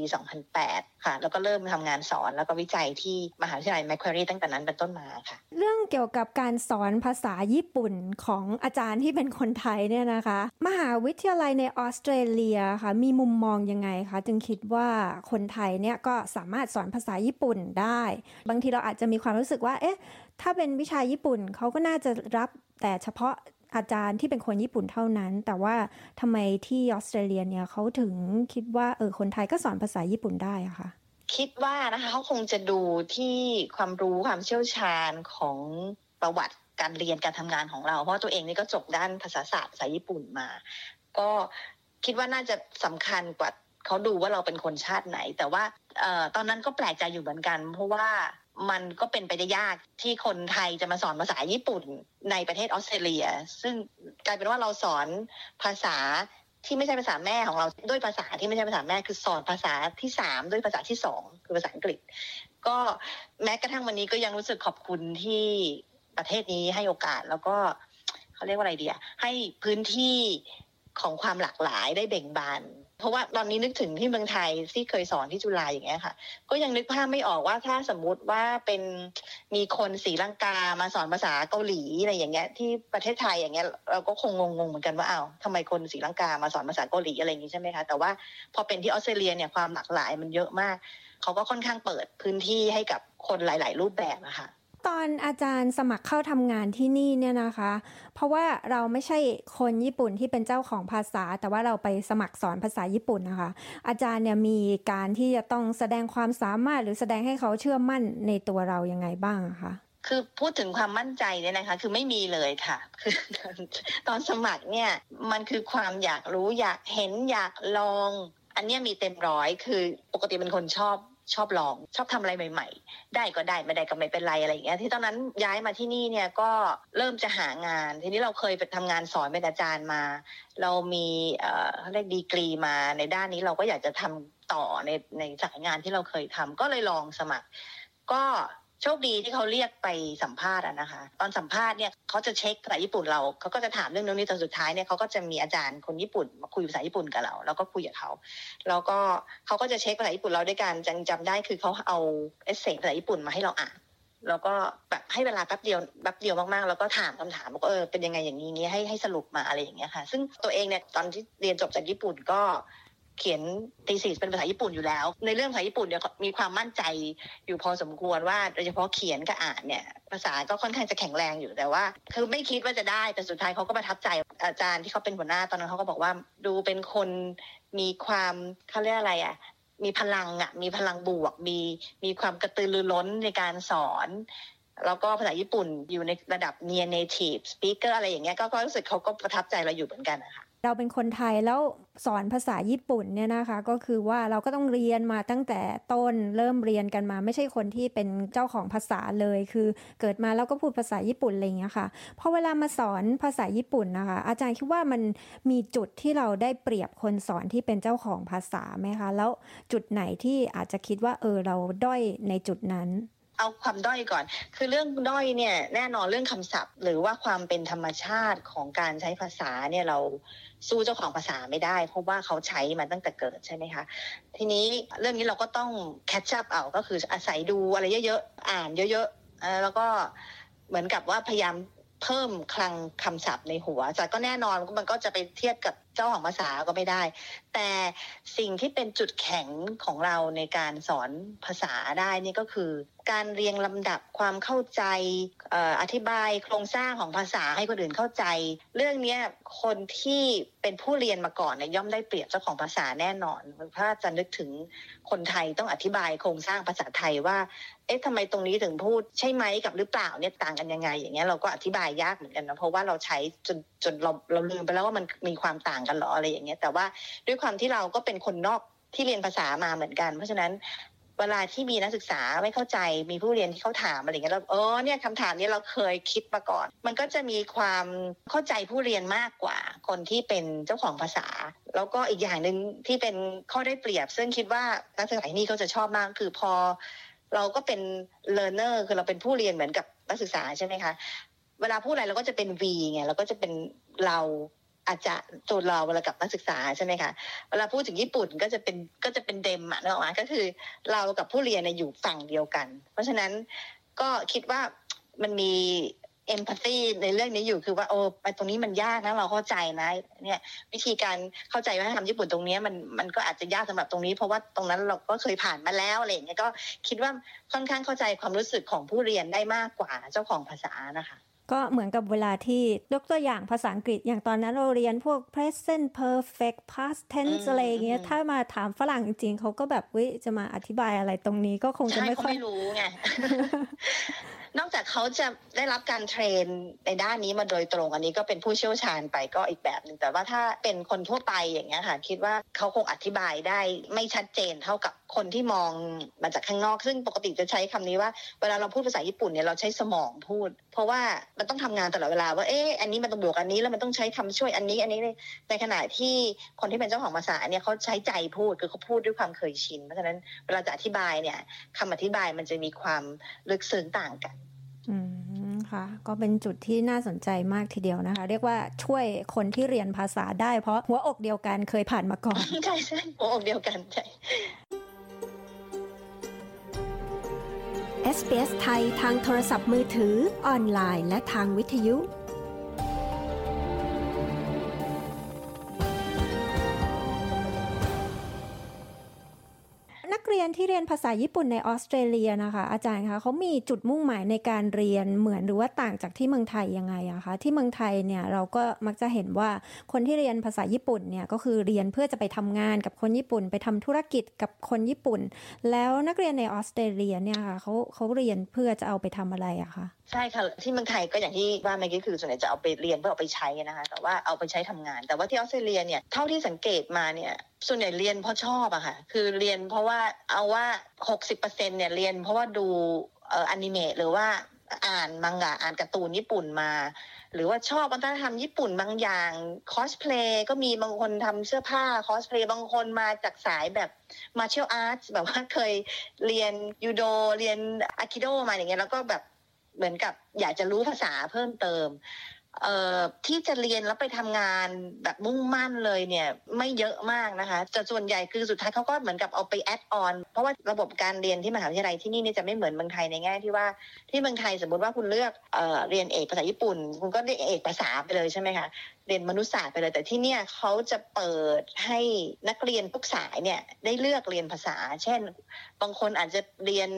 2008 ค่ะ แล้วก็เริ่มทำงานสอนแล้วก็วิจัยที่มหาวิทยาลัยแมคควารีตั้งแต่นั้นเป็นต้นมาค่ะ เรื่องเกี่ยวกับการสอนภาษาญี่ปุ่นของอาจารย์ที่เป็นคนไทยเนี่ยนะคะ มหาวิทยาลัยในออสเตรเลียค่ะ มีมุมมองยังไงคะจึงคิดว่าคนไทยเนี่ยก็สามารถสอนภาษาญี่ปุ่นได้ บางทีเราอาจจะมีความรู้สึกว่า เอ๊ะ ถ้าเป็นวิชาญี่ปุ่นเขาก็น่าจะรับแต่เฉพาะ อาจารย์ที่เป็นคนญี่ปุ่นเท่านั้น แต่ว่าทำไมที่ออสเตรเลียเนี่ยเขาถึงคิดว่าเออคนไทยก็สอนภาษาญี่ปุ่นได้อะคะคิดว่านะคะเขาคงจะดูที่ความรู้ความเชี่ยวชาญของประวัติการเรียนการทำงานของเรา เพราะตัวเองนี่ก็จบด้านภาษาศาสตร์ภาษาญี่ปุ่นมา ก็คิดว่าน่าจะสำคัญกว่าเขาดูว่าเราเป็นคนชาติไหน แต่ว่าออตอนนั้นก็แปลกใจอยู่เหมือนกัน เพราะว่า มันก็เป็นไปได้ยากที่คนไทยจะมาสอนภาษาญี่ปุ่นในประเทศออสเตรเลีย ซึ่งกลายเป็นว่าเราสอนภาษาที่ไม่ใช่ภาษาแม่ของเราด้วยภาษาที่ไม่ใช่ภาษาแม่คือสอนภาษาที่สามด้วยภาษาที่สองคือภาษาอังกฤษ ก็แม้กระทั่งวันนี้ก็ยังรู้สึกขอบคุณที่ประเทศนี้ให้โอกาสแล้วก็เขาเรียกว่าอะไรดีอะให้พื้นที่ของความหลากหลายได้เบ่งบาน เพราะว่าตอนนี้นึกถึงที่เมืองไทยที่เคยสอนที่จุฬาอย่างเงี้ยค่ะ ก็ยังนึกภาพไม่ออกว่าถ้าสมมุติว่าเป็นมีคนศรีลังกามาสอนภาษาเกาหลีอะไรอย่างเงี้ย ที่ประเทศไทยอย่างเงี้ยเราก็คงงงๆเหมือนกันว่าอ้าวทำไมคนศรีลังกามาสอนภาษาเกาหลีอะไรอย่างงี้ใช่ไหมคะแต่ว่าพอเป็นที่ออสเตรเลียเนี่ยความหลากหลายมันเยอะมากเขาก็ค่อนข้างเปิดพื้นที่ให้กับคนหลาย ๆ รูปแบบอะค่ะ ตอนอาจารย์สมัครเข้าทำงานที่นี่เนี่ยนะคะ เพราะว่าเราไม่ใช่คนญี่ปุ่นที่เป็นเจ้าของภาษา แต่ว่าเราไปสมัครสอนภาษาญี่ปุ่นนะคะ อาจารย์เนี่ยมีการที่จะต้องแสดงความสามารถหรือแสดงให้เขาเชื่อมั่นในตัวเรายังไงบ้างคะคือพูดถึงความมั่นใจเนี่ยนะคะ คือไม่มีเลยค่ะคือตอนสมัครเนี่ยมันคือความอยากรู้อยากเห็นอยากลอง อันนี้มีเต็มร้อยคือปกติเป็นคนชอบ ชอบลองชอบทำอะไรใหม่ ๆ ได้ก็ได้ไม่ได้ก็ไม่เป็นไรอะไรอย่างเงี้ยที่ตอนนั้นย้ายมาที่นี่เนี่ยก็เริ่มจะหางาน ทีนี้เราเคยไปทำงานสอนเป็นอาจารย์มา เรามีเอ่อเรียกดีกรีมาในด้านนี้เราก็อยากจะทำต่อในในสายงานที่เราเคยทำก็เลยลองสมัคร ก็ โชคดีที่เขาเรียกไปสัมภาษณ์นะคะ ตอนสัมภาษณ์เนี่ยเขาจะเช็คภาษาญี่ปุ่นเราเขาก็จะถามเรื่องนู้นนี้ตอนสุดท้ายเนี่ยเขาก็จะมีอาจารย์คนญี่ปุ่นมาคุยภาษาญี่ปุ่นกับเรา แล้วก็คุยกับเขาแล้วก็เขาก็จะเช็คภาษาญี่ปุ่นเราด้วยการจังจำได้คือเขาเอาเอเซภาษาญี่ปุ่นมาให้เราอ่านแล้วก็แบบให้เวลาแป๊บเดียวแป๊บเดียวมากๆ แล้วก็ถามคำถามบอกเออเป็นยังไงอย่างนี้ให้ให้สรุปมาอะไรอย่างเงี้ยค่ะ ซึ่งตัวเองเนี่ยตอนที่เรียนจบจากญี่ปุ่นก็ เขียนตีสีเป็นภาษาญี่ปุ่นอยู่แล้ว ในเรื่องภาษาญี่ปุ่นเนี่ยมีความมั่นใจอยู่พอสมควรว่าโดยเฉพาะเขียนกับอ่านเนี่ยภาษาก็ค่อนข้างจะแข็งแรงอยู่แต่ว่า คือไม่คิดว่าจะได้แต่สุดท้ายเขาก็ประทับใจอาจารย์ที่เขาเป็นหัวหน้าตอนนั้นเขาก็บอกว่าดูเป็นคนมีความเขาเรียกอะไรอะมีพลังอะมีพลังบวกมีมีความกระตือรือร้นในการสอนแล้วก็ภาษาญี่ปุ่นอยู่ในระดับ near native speaker อะไรอย่างเงี้ยก็รู้สึกเขาก็ประทับใจเราอยู่เหมือนกันนะคะ เราเป็นคนไทยแล้วสอนภาษาญี่ปุ่นเนี่ยนะคะ ก็คือว่าเราก็ต้องเรียนมาตั้งแต่ต้นเริ่มเรียนกันมา ไม่ใช่คนที่เป็นเจ้าของภาษาเลย คือเกิดมาแล้วก็พูดภาษาญี่ปุ่นอะไรอย่างเงี้ยค่ะพอเวลามาสอนภาษาญี่ปุ่นนะคะ อาจารย์คิดว่ามันมีจุดที่เราได้เปรียบคนสอนที่เป็นเจ้าของภาษาไหมคะ แล้วจุดไหนที่อาจจะคิดว่าเออเราด้อยในจุดนั้น เอาความด้อยก่อน คือเรื่องด้อยเนี่ยแน่นอนเรื่องคำศัพท์ หรือว่าความเป็นธรรมชาติของการใช้ภาษาเนี่ยเราสู้เจ้าของภาษาไม่ได้ เพราะว่าเขาใช้มาตั้งแต่เกิดใช่ไหมคะ ทีนี้เรื่องนี้เราก็ต้อง catch up เอาก็คืออาศัยดูอะไรเยอะๆ อ่านเยอะๆ แล้วก็เหมือนกับว่าพยายามเพิ่มคลังคำศัพท์ในหัวแต่ก็แน่นอนมันก็จะไปเทียบกับ เจ้าของภาษาก็ไม่ได้ แต่สิ่งที่เป็นจุดแข็งของเราในการสอนภาษาได้นี่ก็คือ การเรียงลำดับความเข้าใจอธิบายโครงสร้างของภาษาให้คนอื่นเข้าใจ เรื่องนี้คนที่เป็นผู้เรียนมาก่อนเนี่ยย่อมได้เปรียบเจ้าของภาษาแน่นอนถ้าะจะนึกถึงคนไทยต้องอธิบายโครงสร้างภาษาไทยว่า เอ๊ะทำไมตรงนี้ถึงพูดใช่ไหมกับหรือเปล่าเนี่ยต่างกันยังไง อย่างเงี้ยเราก็อธิบายยากเหมือนกันนะเพราะว่าเราใช้จนจนเราเราลืมไปแล้วว่ามันมีความต่างกันหรออะไรอย่างเงี้ยแต่ว่าด้วยความที่เราก็เป็นคนนอกที่เรียนภาษามาเหมือนกัน เพราะฉะนั้นเวลาที่มีนักศึกษาไม่เข้าใจมีผู้เรียนที่เขาถามอะไรเงี้ยเราเออเนี่ยคำถามนี้เราเคยคิดมาก่อน มันก็จะมีความเข้าใจผู้เรียนมากกว่า คนที่เป็นเจ้าของภาษา แล้วก็อีกอย่างหนึ่งที่เป็นข้อได้เปรียบ ซึ่งคิดว่านักศึกษาที่นี่เขาจะชอบมากคือพอ เราก็เป็น learner คือเราเป็นผู้เรียนเหมือนกับนักศึกษาใช่ไหมคะเวลาพูดอะไรเราก็จะเป็น V ไงเราก็จะเป็นเรา อาจจะตัวเราเวลากับนักศึกษาใช่ไหมคะเวลาพูดถึงญี่ปุ่นก็จะเป็นก็จะเป็นเดมอะเนอะก็คือเรากับผู้เรียนอยู่ฝั่งเดียวกัน เพราะฉะนั้นก็คิดว่ามันมีเอมพัตตีในเรื่องนี้อยู่คือว่าโอ้ไปตรงนี้มันยากนะเราเข้าใจนะเนี่ยวิธีการเข้าใจว่าทำญี่ปุ่นตรงนี้มันมันก็อาจจะยากสำหรับตรงนี้ เพราะว่าตรงนั้นเราก็เคยผ่านมาแล้วอะไรอย่างเงี้ยก็คิดว่าค่อนข้างเข้าใจความรู้สึกของผู้เรียนได้มากกว่าเจ้าของภาษานะคะ ก็เหมือนกับเวลาที่ยกตัวอย่างภาษาอังกฤษอย่างตอนนั้นเราเรียนพวก present perfect past tense อะไรเงี้ยถ้ามาถามฝรั่งจริงเขาก็แบบวิจะมาอธิบายอะไรตรงนี้ก็คงจะไม่ค่อยรู้ไง นอกจากเขาจะได้รับการเทรนในด้านนี้มาโดยตรงอันนี้ก็เป็นผู้เชี่ยวชาญไปก็อีกแบบหนึ่งแต่ว่าถ้าเป็นคนทั่วไปอย่างเงี้ยค่ะคิดว่าเขาคงอธิบายได้ไม่ชัดเจนเท่ากับคนที่มองมาจากข้างนอก ซึ่งปกติจะใช้คำนี้ว่าเวลาเราพูดภาษาญี่ปุ่นเนี่ยเราใช้สมองพูด เพราะว่ามันต้องทำงานตลอดเวลาว่าเอ๊ะอันนี้มันต้องบวกอันนี้แล้วมันต้องใช้คำช่วยอันนี้อันนี้ในขณะที่คนที่เป็นเจ้าของภาษาเนี่ยเขาใช้ใจพูดคือเขาพูดด้วยความเคยชิน เพราะฉะนั้นเวลาจะอธิบายเนี่ยคำอธิบายมันจะมีความลึกซึ้งต่างกัน อืมค่ะ ก็เป็นจุดที่น่าสนใจมากทีเดียวนะคะ เรียกว่าช่วยคนที่เรียนภาษาได้เพราะหัวอกเดียวกันเคยผ่านมาก่อนใช่ใช่หัวอกเดียวกันใช่ SBS ไทยทางโทรศัพท์มือถือออนไลน์ และทางวิทยุ เรียนที่เรียนภาษาญี่ปุ่นในออสเตรเลียนะคะ อาจารย์คะเขามีจุดมุ่งหมายในการเรียนเหมือนหรือว่าต่างจากที่เมืองไทยยังไงอะคะที่เมืองไทยเนี่ยเราก็มักจะเห็นว่าคนที่เรียนภาษาญี่ปุ่นเนี่ยก็คือเรียนเพื่อจะไปทำงานกับคนญี่ปุ่น ไปทำธุรกิจกับคนญี่ปุ่น แล้วนักเรียนในออสเตรเลียเนี่ยค่ะเขาเขาเรียนเพื่อจะเอาไปทำอะไรอะคะ ใช่ค่ะ ที่เมืองไทยก็อย่างที่ว่าเมื่อกี้คือส่วนใหญ่จะเอาไปเรียนเพื่อเอาไปใช้นะคะ แต่ว่าเอาไปใช้ทำงาน แต่ว่าที่ออสเตรเลียเนี่ยเท่าที่สังเกตมาเนี่ยส่วนใหญ่เรียนเพราะชอบอะค่ะ คือเรียนเพราะว่าเอาว่า 60%เนี่ยเรียนเพราะว่าดูเอ่ออนิเมะหรือว่าอ่านมังงะอ่านการ์ตูนญี่ปุ่นมา หรือว่าชอบวัฒนธรรมญี่ปุ่นบางอย่างคอสเพลย์ก็มีบางคนทำเสื้อผ้าคอสเพลย์บางคนมาจากสายแบบมาเชียลอาร์ตแบบว่าเคยเรียนยูโดเรียนอะคิโดมาอย่างเงี้ยแล้วก็แบบ เหมือนกับอยากจะรู้ภาษาเพิ่มเติมเอ่อที่จะเรียนแล้วไปทำงานแบบมุ่งมั่นเลยเนี่ย ไม่เยอะมากนะคะแต่ส่วนใหญ่คือสุดท้ายเขาก็เหมือนกับเอาไปแอดออนเพราะว่าระบบการเรียนที่มหาวิทยาลัยที่นี่นี่จะไม่เหมือนเมืองไทยในแง่ที่ว่าที่เมืองไทยสมมติว่าคุณเลือกเอ่อเรียนเอกภาษาญี่ปุ่น คุณก็เรียนเอกภาษาไปเลยใช่ไหมคะ เรียนมนุษยศาสตร์ไปเลย แต่ที่เนี่ยเขาจะเปิดให้นักเรียนทุกสายเนี่ยได้เลือกเรียนภาษา เช่น บางคนอาจจะเรียน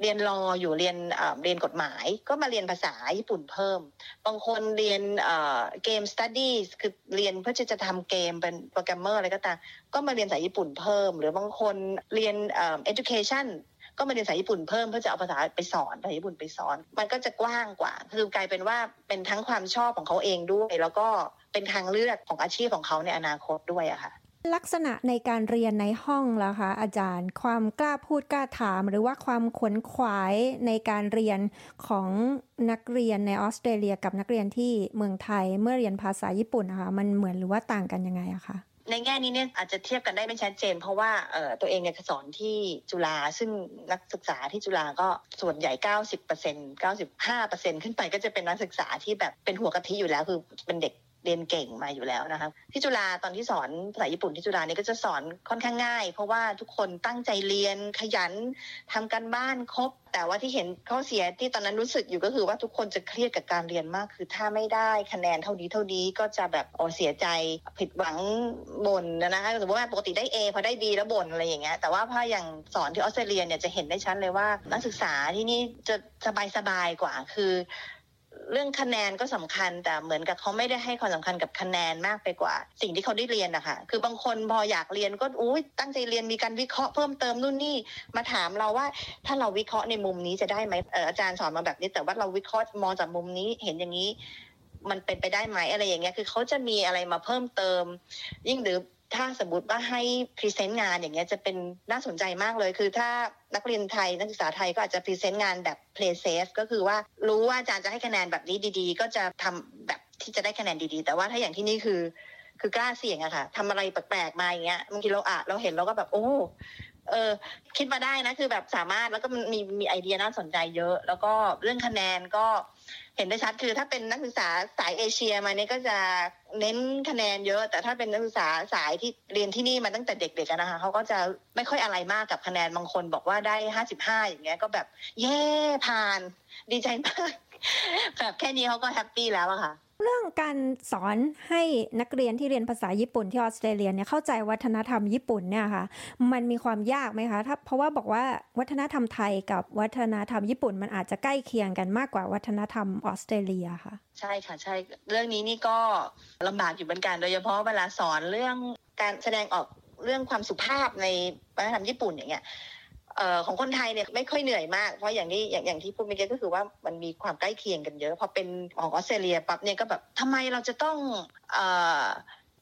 เรียนรออยู่เรียนเรียนกฎหมาย ก็มาเรียนภาษาญี่ปุ่นเพิ่ม บางคนเรียน game study คือเรียนเพื่อจะทำเกมเป็นโปรแกรมเมอร์อะไรก็ตามก็มาเรียนภาษาญี่ปุ่นเพิ่ม หรือบางคนเรียน education ก็มาเรียนภาษาญี่ปุ่นเพิ่มเพื่อจะเอาภาษาไปสอนภาษาญี่ปุ่นไปสอน มันก็จะกว้างกว่า คือกลายเป็นว่าเป็นทั้งความชอบของเขาเองด้วย แล้วก็เป็นทางเลือกของอาชีพของเขาในอนาคตด้วยอะค่ะลักษณะในการเรียนในห้องล่ะคะอาจารย์ ความกล้าพูดกล้าถาม หรือว่าความขวนขวายในการเรียนของนักเรียนในออสเตรเลียกับนักเรียนที่เมืองไทยเมื่อเรียนภาษาญี่ปุ่นนะคะมันเหมือนหรือว่าต่างกันยังไงอะคะ ในแง่นี้เนี่ยอาจจะเทียบกันได้ไม่ชัดเจน เพราะว่าเออตัวเองเนี่ยสอนที่จุฬาซึ่งนักศึกษาที่จุฬาก็ส่วนใหญ่ 90% 95%ขึ้นไปก็จะเป็นนักศึกษาที่แบบเป็นหัวกะทิอยู่แล้วคือเป็นเด็ก เรียนเก่งมาอยู่แล้วนะคะที่จุฬาตอนที่สอนภาษาญี่ปุ่นที่จุฬาเนี่ยก็จะสอนค่อนข้างง่าย เพราะว่าทุกคนตั้งใจเรียนขยันทำกันบ้านครบ แต่ว่าที่เห็นข้อเสียที่ตอนนั้นรู้สึกอยู่ก็คือว่าทุกคนจะเครียดกับการเรียนมาก คือถ้าไม่ได้คะแนนเท่านี้เท่านี้ก็จะแบบโอเสียใจผิดหวังบ่นนะคะสมมติว่าปกติได้ A พอได้ B แล้วบ่นอะไรอย่างเงี้ยแต่ว่าพออย่างสอนที่ออสเตรเลียเนี่ยจะเห็นได้ชัดเลยว่านักศึกษาที่นี่จะสบายสบายกว่าคือ เรื่องคะแนนก็สำคัญแต่เหมือนกับเขาไม่ได้ให้ความสำคัญกับคะแนนมากไปกว่า สิ่งที่เขาได้เรียนนะคะคือบางคนพออยากเรียนก็อุ้ยตั้งใจเรียนมีการวิเคราะห์เพิ่มเติมนู่นนี่มาถามเราว่าถ้าเราวิเคราะห์ในมุมนี้จะได้ไหมอาจารย์สอนมาแบบนี้ แต่ว่าเราวิเคราะห์มองจากมุมนี้เห็นอย่างนี้มันเป็นไปได้ไหมอะไรอย่างเงี้ย คือเขาจะมีอะไรมาเพิ่มเติม ยิ่งหรือ ถ้าสมมติว่าให้ present งานอย่างเงี้ยจะเป็นน่าสนใจมากเลย คือถ้านักเรียนไทยนักศึกษาไทยก็อาจจะ present งานแบบ play safe ก็คือว่ารู้ว่าอาจารย์จะให้คะแนนแบบนี้ดีๆ ก็จะทำแบบที่จะได้คะแนนดีๆ แต่ว่าถ้าอย่างที่นี่คือคือกล้าเสี่ยงอะค่ะทำอะไรแปลกๆมาอย่างเงี้ยบางทีเราอะเราเห็นเราก็แบบโอ้ เออคิดมาได้นะคือแบบสามารถแล้วก็มีมีไอเดียน่าสนใจเยอะ แล้วก็เรื่องคะแนนก็เห็นได้ชัดคือถ้าเป็นนักศึกษาสายเอเชียมาเนี่ยก็จะเน้นคะแนนเยอะ แต่ถ้าเป็นนักศึกษาสายที่เรียนที่นี่มาตั้งแต่เด็กๆนะคะเขาก็จะไม่ค่อยอะไรมากกับคะแนนบางคนบอกว่าได้ห้าสิบห้าอย่างเงี้ยก็แบบเย่ผ่าน ดีใจมาก แบบแค่นี้เขาก็แฮปปี้แล้วอะค่ะ เรื่องการสอนให้นักเรียนที่เรียนภาษาญี่ปุ่นที่ออสเตรเลียเนี่ยเข้าใจวัฒนธรรมญี่ปุ่นเนี่ยค่ะมันมีความยากไหมคะถ้าเพราะว่าบอกว่าวัฒนธรรมไทยกับวัฒนธรรมญี่ปุ่นมันอาจจะใกล้เคียงกันมากกว่าวัฒนธรรมออสเตรเลียค่ะ ใช่ค่ะใช่เรื่องนี้นี่ก็ลำบากอยู่เหมือนกันโดยเฉพาะเวลาสอนเรื่องการแสดงออกเรื่องความสุภาพในวัฒนธรรมญี่ปุ่นอย่างเงี้ย ของคนไทยเนี่ยไม่ค่อยเหนื่อยมาก เพราะอย่างที่อย่างอย่างที่พูดเมื่อกี้ก็คือว่ามันมีความใกล้เคียงกันเยอะ พอเป็นของออสเตรเลียปั๊บเนี่ยก็แบบทำไมเราจะต้องเอ่อ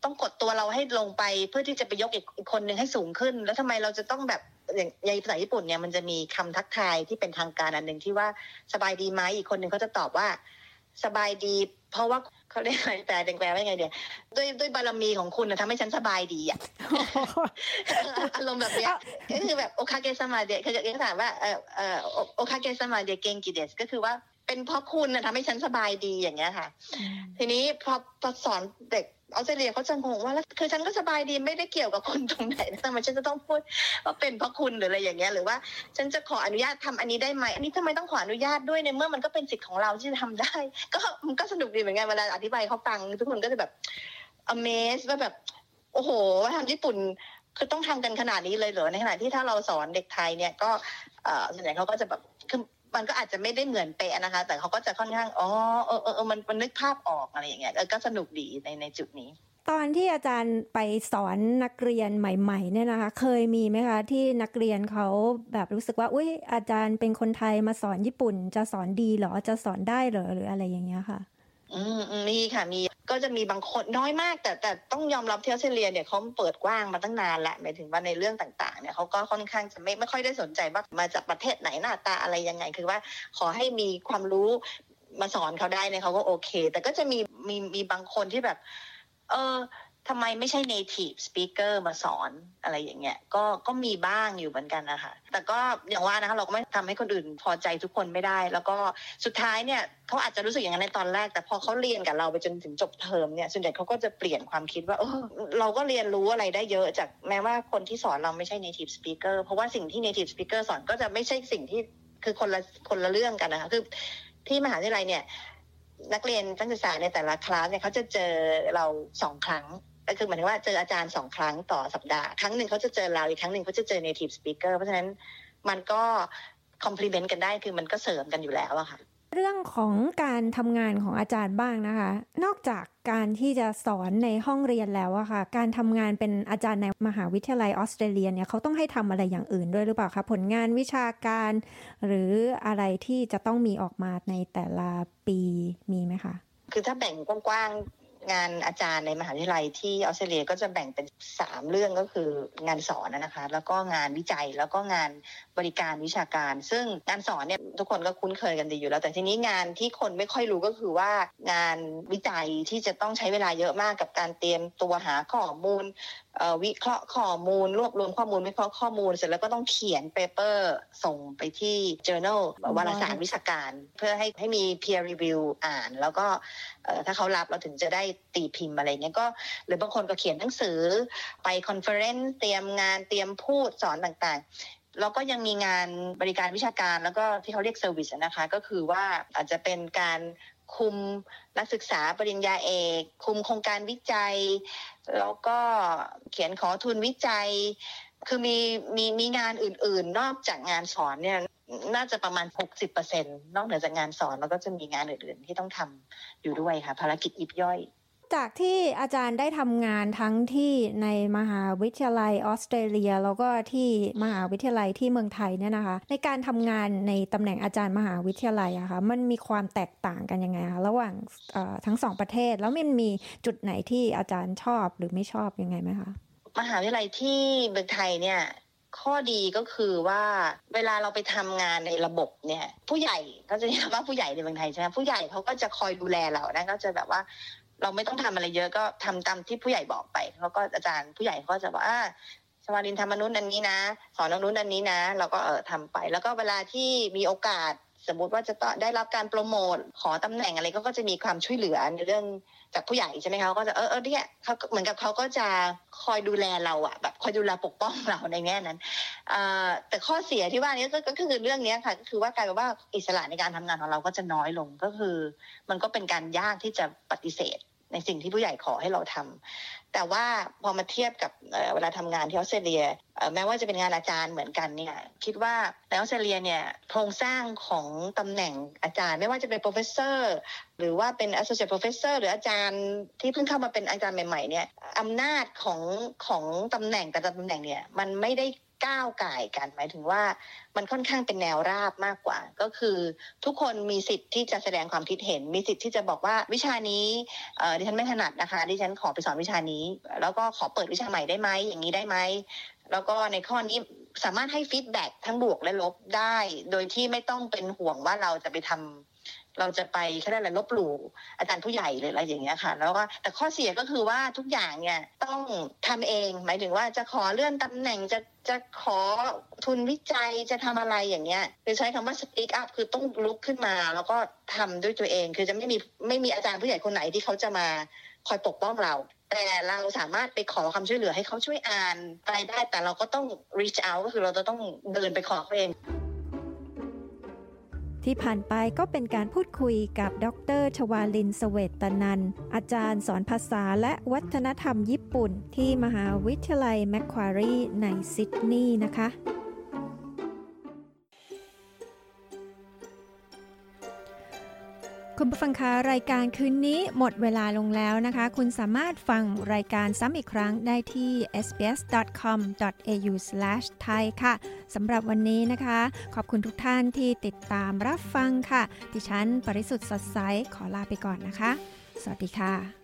ต้องกดตัวเราให้ลงไปเพื่อที่จะไปยกอีกคนหนึ่งให้สูงขึ้น แล้วทำไมเราจะต้องแบบอย่างในภาษาญี่ปุ่นเนี่ยมันจะมีคำทักทายที่เป็นทางการอันหนึ่งที่ว่าสบายดีไหมอีกคนหนึ่งเขาจะตอบว่า สบายดี เพราะว่าเขาเรียกอะไรแปลแปลว่าไงเดียด้วยด้วยบารมีของคุณทำให้ฉันสบายดีอะอารมณ์แบบเนี้ยก็คือแบบおかげさまで คือเขาถามว่าเออเออおかげさまで元気ですก็คือว่า เป็นเพราะคุณนะทำให้ฉันสบายดีอย่างเงี้ยค่ะ ทีนี้พอพอสอนเด็กออสเตรเลียเขาจะงงว่าแล้วคือฉันก็สบายดีไม่ได้เกี่ยวกับคุณตรงไหนทำไมฉันจะต้องพูดว่าเป็นเพราะคุณหรืออะไรอย่างเงี้ยหรือว่าฉันจะขออนุญาตทำอันนี้ได้ไหมอันนี้ทำไมต้องขออนุญาตด้วยในเมื่อมันก็เป็นสิทธิ์ของเราที่จะทำได้ ก็มันก็สนุกดีเหมือนกันเวลาอธิบายเขาฟังทุกคนก็จะแบบ amazed ว่าแบบโอ้โหว่าทำญี่ปุ่นคือต้องทำกันขนาดนี้เลยเหรอในขณะที่ถ้าเราสอนเด็กไทยเนี่ยก็ส่วนใหญ่เขาก็จะแบบคือ มันก็อาจจะไม่ได้เหมือนเป๊ะนะคะ แต่เขาก็จะค่อนข้างอ๋อเออเออมันมันนึกภาพออกอะไรอย่างเงี้ยก็สนุกดีในในจุดนี้ ตอนที่อาจารย์ไปสอนนักเรียนใหม่ ๆ เนี่ยนะคะ เคยมีไหมคะที่นักเรียนเขาแบบรู้สึกว่าอุ้ยอาจารย์เป็นคนไทยมาสอนญี่ปุ่น จะสอนดีหรอจะสอนได้หรอหรืออะไรอย่างเงี้ยค่ะ อืมมีค่ะมีก็จะมีบางคนน้อยมาก แต่แต่ต้องยอมรับเที่ยวเซเลียเนี่ยเขาเปิดกว้างมาตั้งนานแหละหมายถึงว่าในเรื่องต่างๆเนี่ยเขาก็ค่อนข้างจะไม่ไม่ค่อยได้สนใจว่ามาจากประเทศไหนหน้าตาอะไรยังไง คือว่าขอให้มีความรู้มาสอนเขาได้เนี่ยเขาก็โอเค แต่ก็จะมีมีมีบางคนที่แบบ เออ ทำไมไม่ใช่ native speaker มาสอนอะไรอย่างเงี้ยก็ก็มีบ้างอยู่เหมือนกันนะคะแต่ก็อย่างว่านะคะเราก็ไม่ทำให้คนอื่นพอใจทุกคนไม่ได้ แล้วก็สุดท้ายเนี่ยเขาอาจจะรู้สึกอย่างนั้นในตอนแรก แต่พอเขาเรียนกับเราไปจนถึงจบเทอมเนี่ยส่วนใหญ่เขาก็จะเปลี่ยนความคิดว่าเออเราก็เรียนรู้อะไรได้เยอะจากแม้ว่าคนที่สอนเราไม่ใช่ native speaker เพราะว่าสิ่งที่ native speaker สอนก็จะไม่ใช่สิ่งที่คือคนละคนละเรื่องกันนะคะคือที่มหาวิทยาลัยเนี่ยนักเรียนนักศึกษาในแต่ละคลาสเนี่ยเขาจะเจอเราสองครั้ง ก็คือหมายถึงว่าเจออาจารย์สองครั้งต่อสัปดาห์ ครั้งหนึ่งเขาจะเจอเราอีกครั้งหนึ่งเขาจะเจอ native speaker เพราะฉะนั้นมันก็ complement กันได้คือมันก็เสริมกันอยู่แล้วอะค่ะ เรื่องของการทำงานของอาจารย์บ้างนะคะ นอกจากการที่จะสอนในห้องเรียนแล้วอะค่ะ การทำงานเป็นอาจารย์ในมหาวิทยาลัยออสเตรเลียเนี่ยเขาต้องให้ทำอะไรอย่างอื่นด้วยหรือเปล่าคะผลงานวิชาการ หรืออะไรที่จะต้องมีออกมาในแต่ละปีมีไหมคะคือถ้าแบ่งกว้าง งานอาจารย์ในมหาวิทยาลัยที่ออสเตรเลียก็จะแบ่งเป็น3เรื่องก็คืองานสอนนะคะ แล้วก็งานวิจัยแล้วก็งานบริการวิชาการ ซึ่งงานสอนเนี่ยทุกคนก็คุ้นเคยกันดีอยู่แล้ว แต่ทีนี้งานที่คนไม่ค่อยรู้ก็คือว่างานวิจัยที่จะต้องใช้เวลาเยอะมากกับการเตรียมตัวหาข้อมูล วิเคราะห์ข้อมูล รวบรวมข้อมูลวิเคราะห์ข้อมูล เสร็จแล้วก็ต้องเขียนเปเปอร์ส่งไปที่ journal วารสารวิชาการ เพื่อให้ให้มี peer review อ่าน แล้วก็ถ้าเขารับเราถึงจะได้ตีพิมพ์อะไรเงี้ยก็ หรือบางคนก็เขียนหนังสือไป conference เตรียมงานเตรียมพูดสอนต่างๆ แล้วก็ยังมีงานบริการวิชาการ แล้วก็ที่เขาเรียก service นะคะ ก็คือว่าอาจจะเป็นการคุมนักศึกษาปริญญาเอก คุมโครงการวิจัย แล้วก็เขียนขอทุนวิจัย คือมีมีมีงานอื่น ๆ นอกจากงานสอนเนี่ยน่าจะประมาณ 60%นอกเหนือจากงานสอนแล้วก็จะมีงานอื่น ๆ ที่ต้องทำอยู่ด้วยค่ะ ภารกิจยิบย่อย จากที่อาจารย์ได้ทำงานทั้งที่ในมหาวิทยาลัยออสเตรเลีย แล้วก็ที่มหาวิทยาลัยที่เมืองไทยเนี่ยนะคะ ในการทำงานในตำแหน่งอาจารย์มหาวิทยาลัยอะคะมันมีความแตกต่างกันยังไงคะระหว่างทั้งสองประเทศแล้วมันมีจุดไหนที่อาจารย์ชอบหรือไม่ชอบยังไงไหมคะมหาวิทยาลัยที่เมืองไทยเนี่ยข้อดีก็คือว่าเวลาเราไปทำงานในระบบเนี่ย ผู้ใหญ่ก็จะเรียกว่าผู้ใหญ่ในเมืองไทยใช่ไหมผู้ใหญ่เขาก็จะคอยดูแลเรานะก็จะแบบว่า เราไม่ต้องทำอะไรเยอะก็ทำตามที่ผู้ใหญ่บอกไปแล้วก็อาจารย์ผู้ใหญ่ก็จะบอกอ่าสวารินทำมนุษย์อันนี้นะ สอนมนุษย์อันนี้นะ เราก็เออทำไป แล้วก็เวลาที่มีโอกาสสมมุติว่าจะได้รับการโปรโมทขอตำแหน่งอะไรก็จะมีความช่วยเหลือในเรื่อง จากผู้ใหญ่ใช่ไหมคะก็จะเออเออเนี่ยเขาเหมือนกับเขาก็จะคอยดูแลเราอะแบบคอยดูแลปกป้องเราในแง่นั้นแต่ข้อเสียที่ว่านี้ก็คือเรื่องนี้ค่ะก็คือว่ากลายเป็นว่าอิสระในการทำงานของเราก็จะน้อยลงก็คือ มันก็เป็นการยากที่จะปฏิเสธในสิ่งที่ผู้ใหญ่ขอให้เราทำ แต่ว่าพอมาเทียบกับเวลาทำงานที่ออสเตรเลียแม้ว่าจะเป็นงานอาจารย์เหมือนกันเนี่ยคิดว่าในออสเตรเลียเนี่ยโครงสร้างของตำแหน่งอาจารย์ ไม่ว่าจะเป็น professor หรือว่าเป็น associate professor หรืออาจารย์ที่เพิ่งเข้ามาเป็นอาจารย์ใหม่ๆเนี่ยอำนาจของของตำแหน่งแต่ละตำแหน่งเนี่ยมันไม่ได้ ก้าวไก่กันหมายถึงว่ามันค่อนข้างเป็นแนวราบมากกว่า ก็คือทุกคนมีสิทธิ์ที่จะแสดงความคิดเห็น มีสิทธิ์ที่จะบอกว่าวิชานี้ดิฉันไม่ถนัดนะคะ ดิฉันขอไปสอนวิชานี้ แล้วก็ขอเปิดวิชาใหม่ได้ไหมอย่างนี้ได้ไหมแล้วก็ในข้อนี้สามารถให้ฟีดแบ็ทั้งบวกและลบได้ โดยที่ไม่ต้องเป็นห่วงว่าเราจะไปทำ เราจะไปแค่ได้อะไรลบหลู่อาจารย์ผู้ใหญ่หรืออะไรอย่างเงี้ยค่ะ แล้วก็แต่ข้อเสียก็คือว่าทุกอย่างเนี่ยต้องทำเอง หมายถึงว่าจะขอเลื่อนตำแหน่งจะจะขอทุนวิจัยจะทำอะไรอย่างเงี้ยคือใช้คำว่า speak up คือต้องลุกขึ้นมา แล้วก็ทำด้วยตัวเอง คือจะไม่มีไม่มีอาจารย์ผู้ใหญ่คนไหนที่เขาจะมาคอยปกป้องเรา แต่เราสามารถไปขอความช่วยเหลือให้เขาช่วยอ่านอะไรได้ แต่เราก็ต้อง reach out ก็คือเราจะต้องเดินไปขอเขาเอง ที่ผ่านไปก็เป็นการพูดคุยกับดรชวาลินสเวตตนัน อาจารย์สอนภาษาและวัฒนธรรมญี่ปุ่น ที่มหาวิทยาลัยแมคควารีในซิดนีย์นะคะ คุณผู้ฟังคะรายการคืนนี้หมดเวลาลงแล้วนะคะ คุณสามารถฟังรายการซ้ำอีกครั้งได้ที่ sbs.com.au/thai ค่ะสำหรับวันนี้นะคะ ขอบคุณทุกท่านที่ติดตามรับฟังค่ะ ดิฉันปริสุทธ์สดใสขอลาไปก่อนนะคะ สวัสดีค่ะ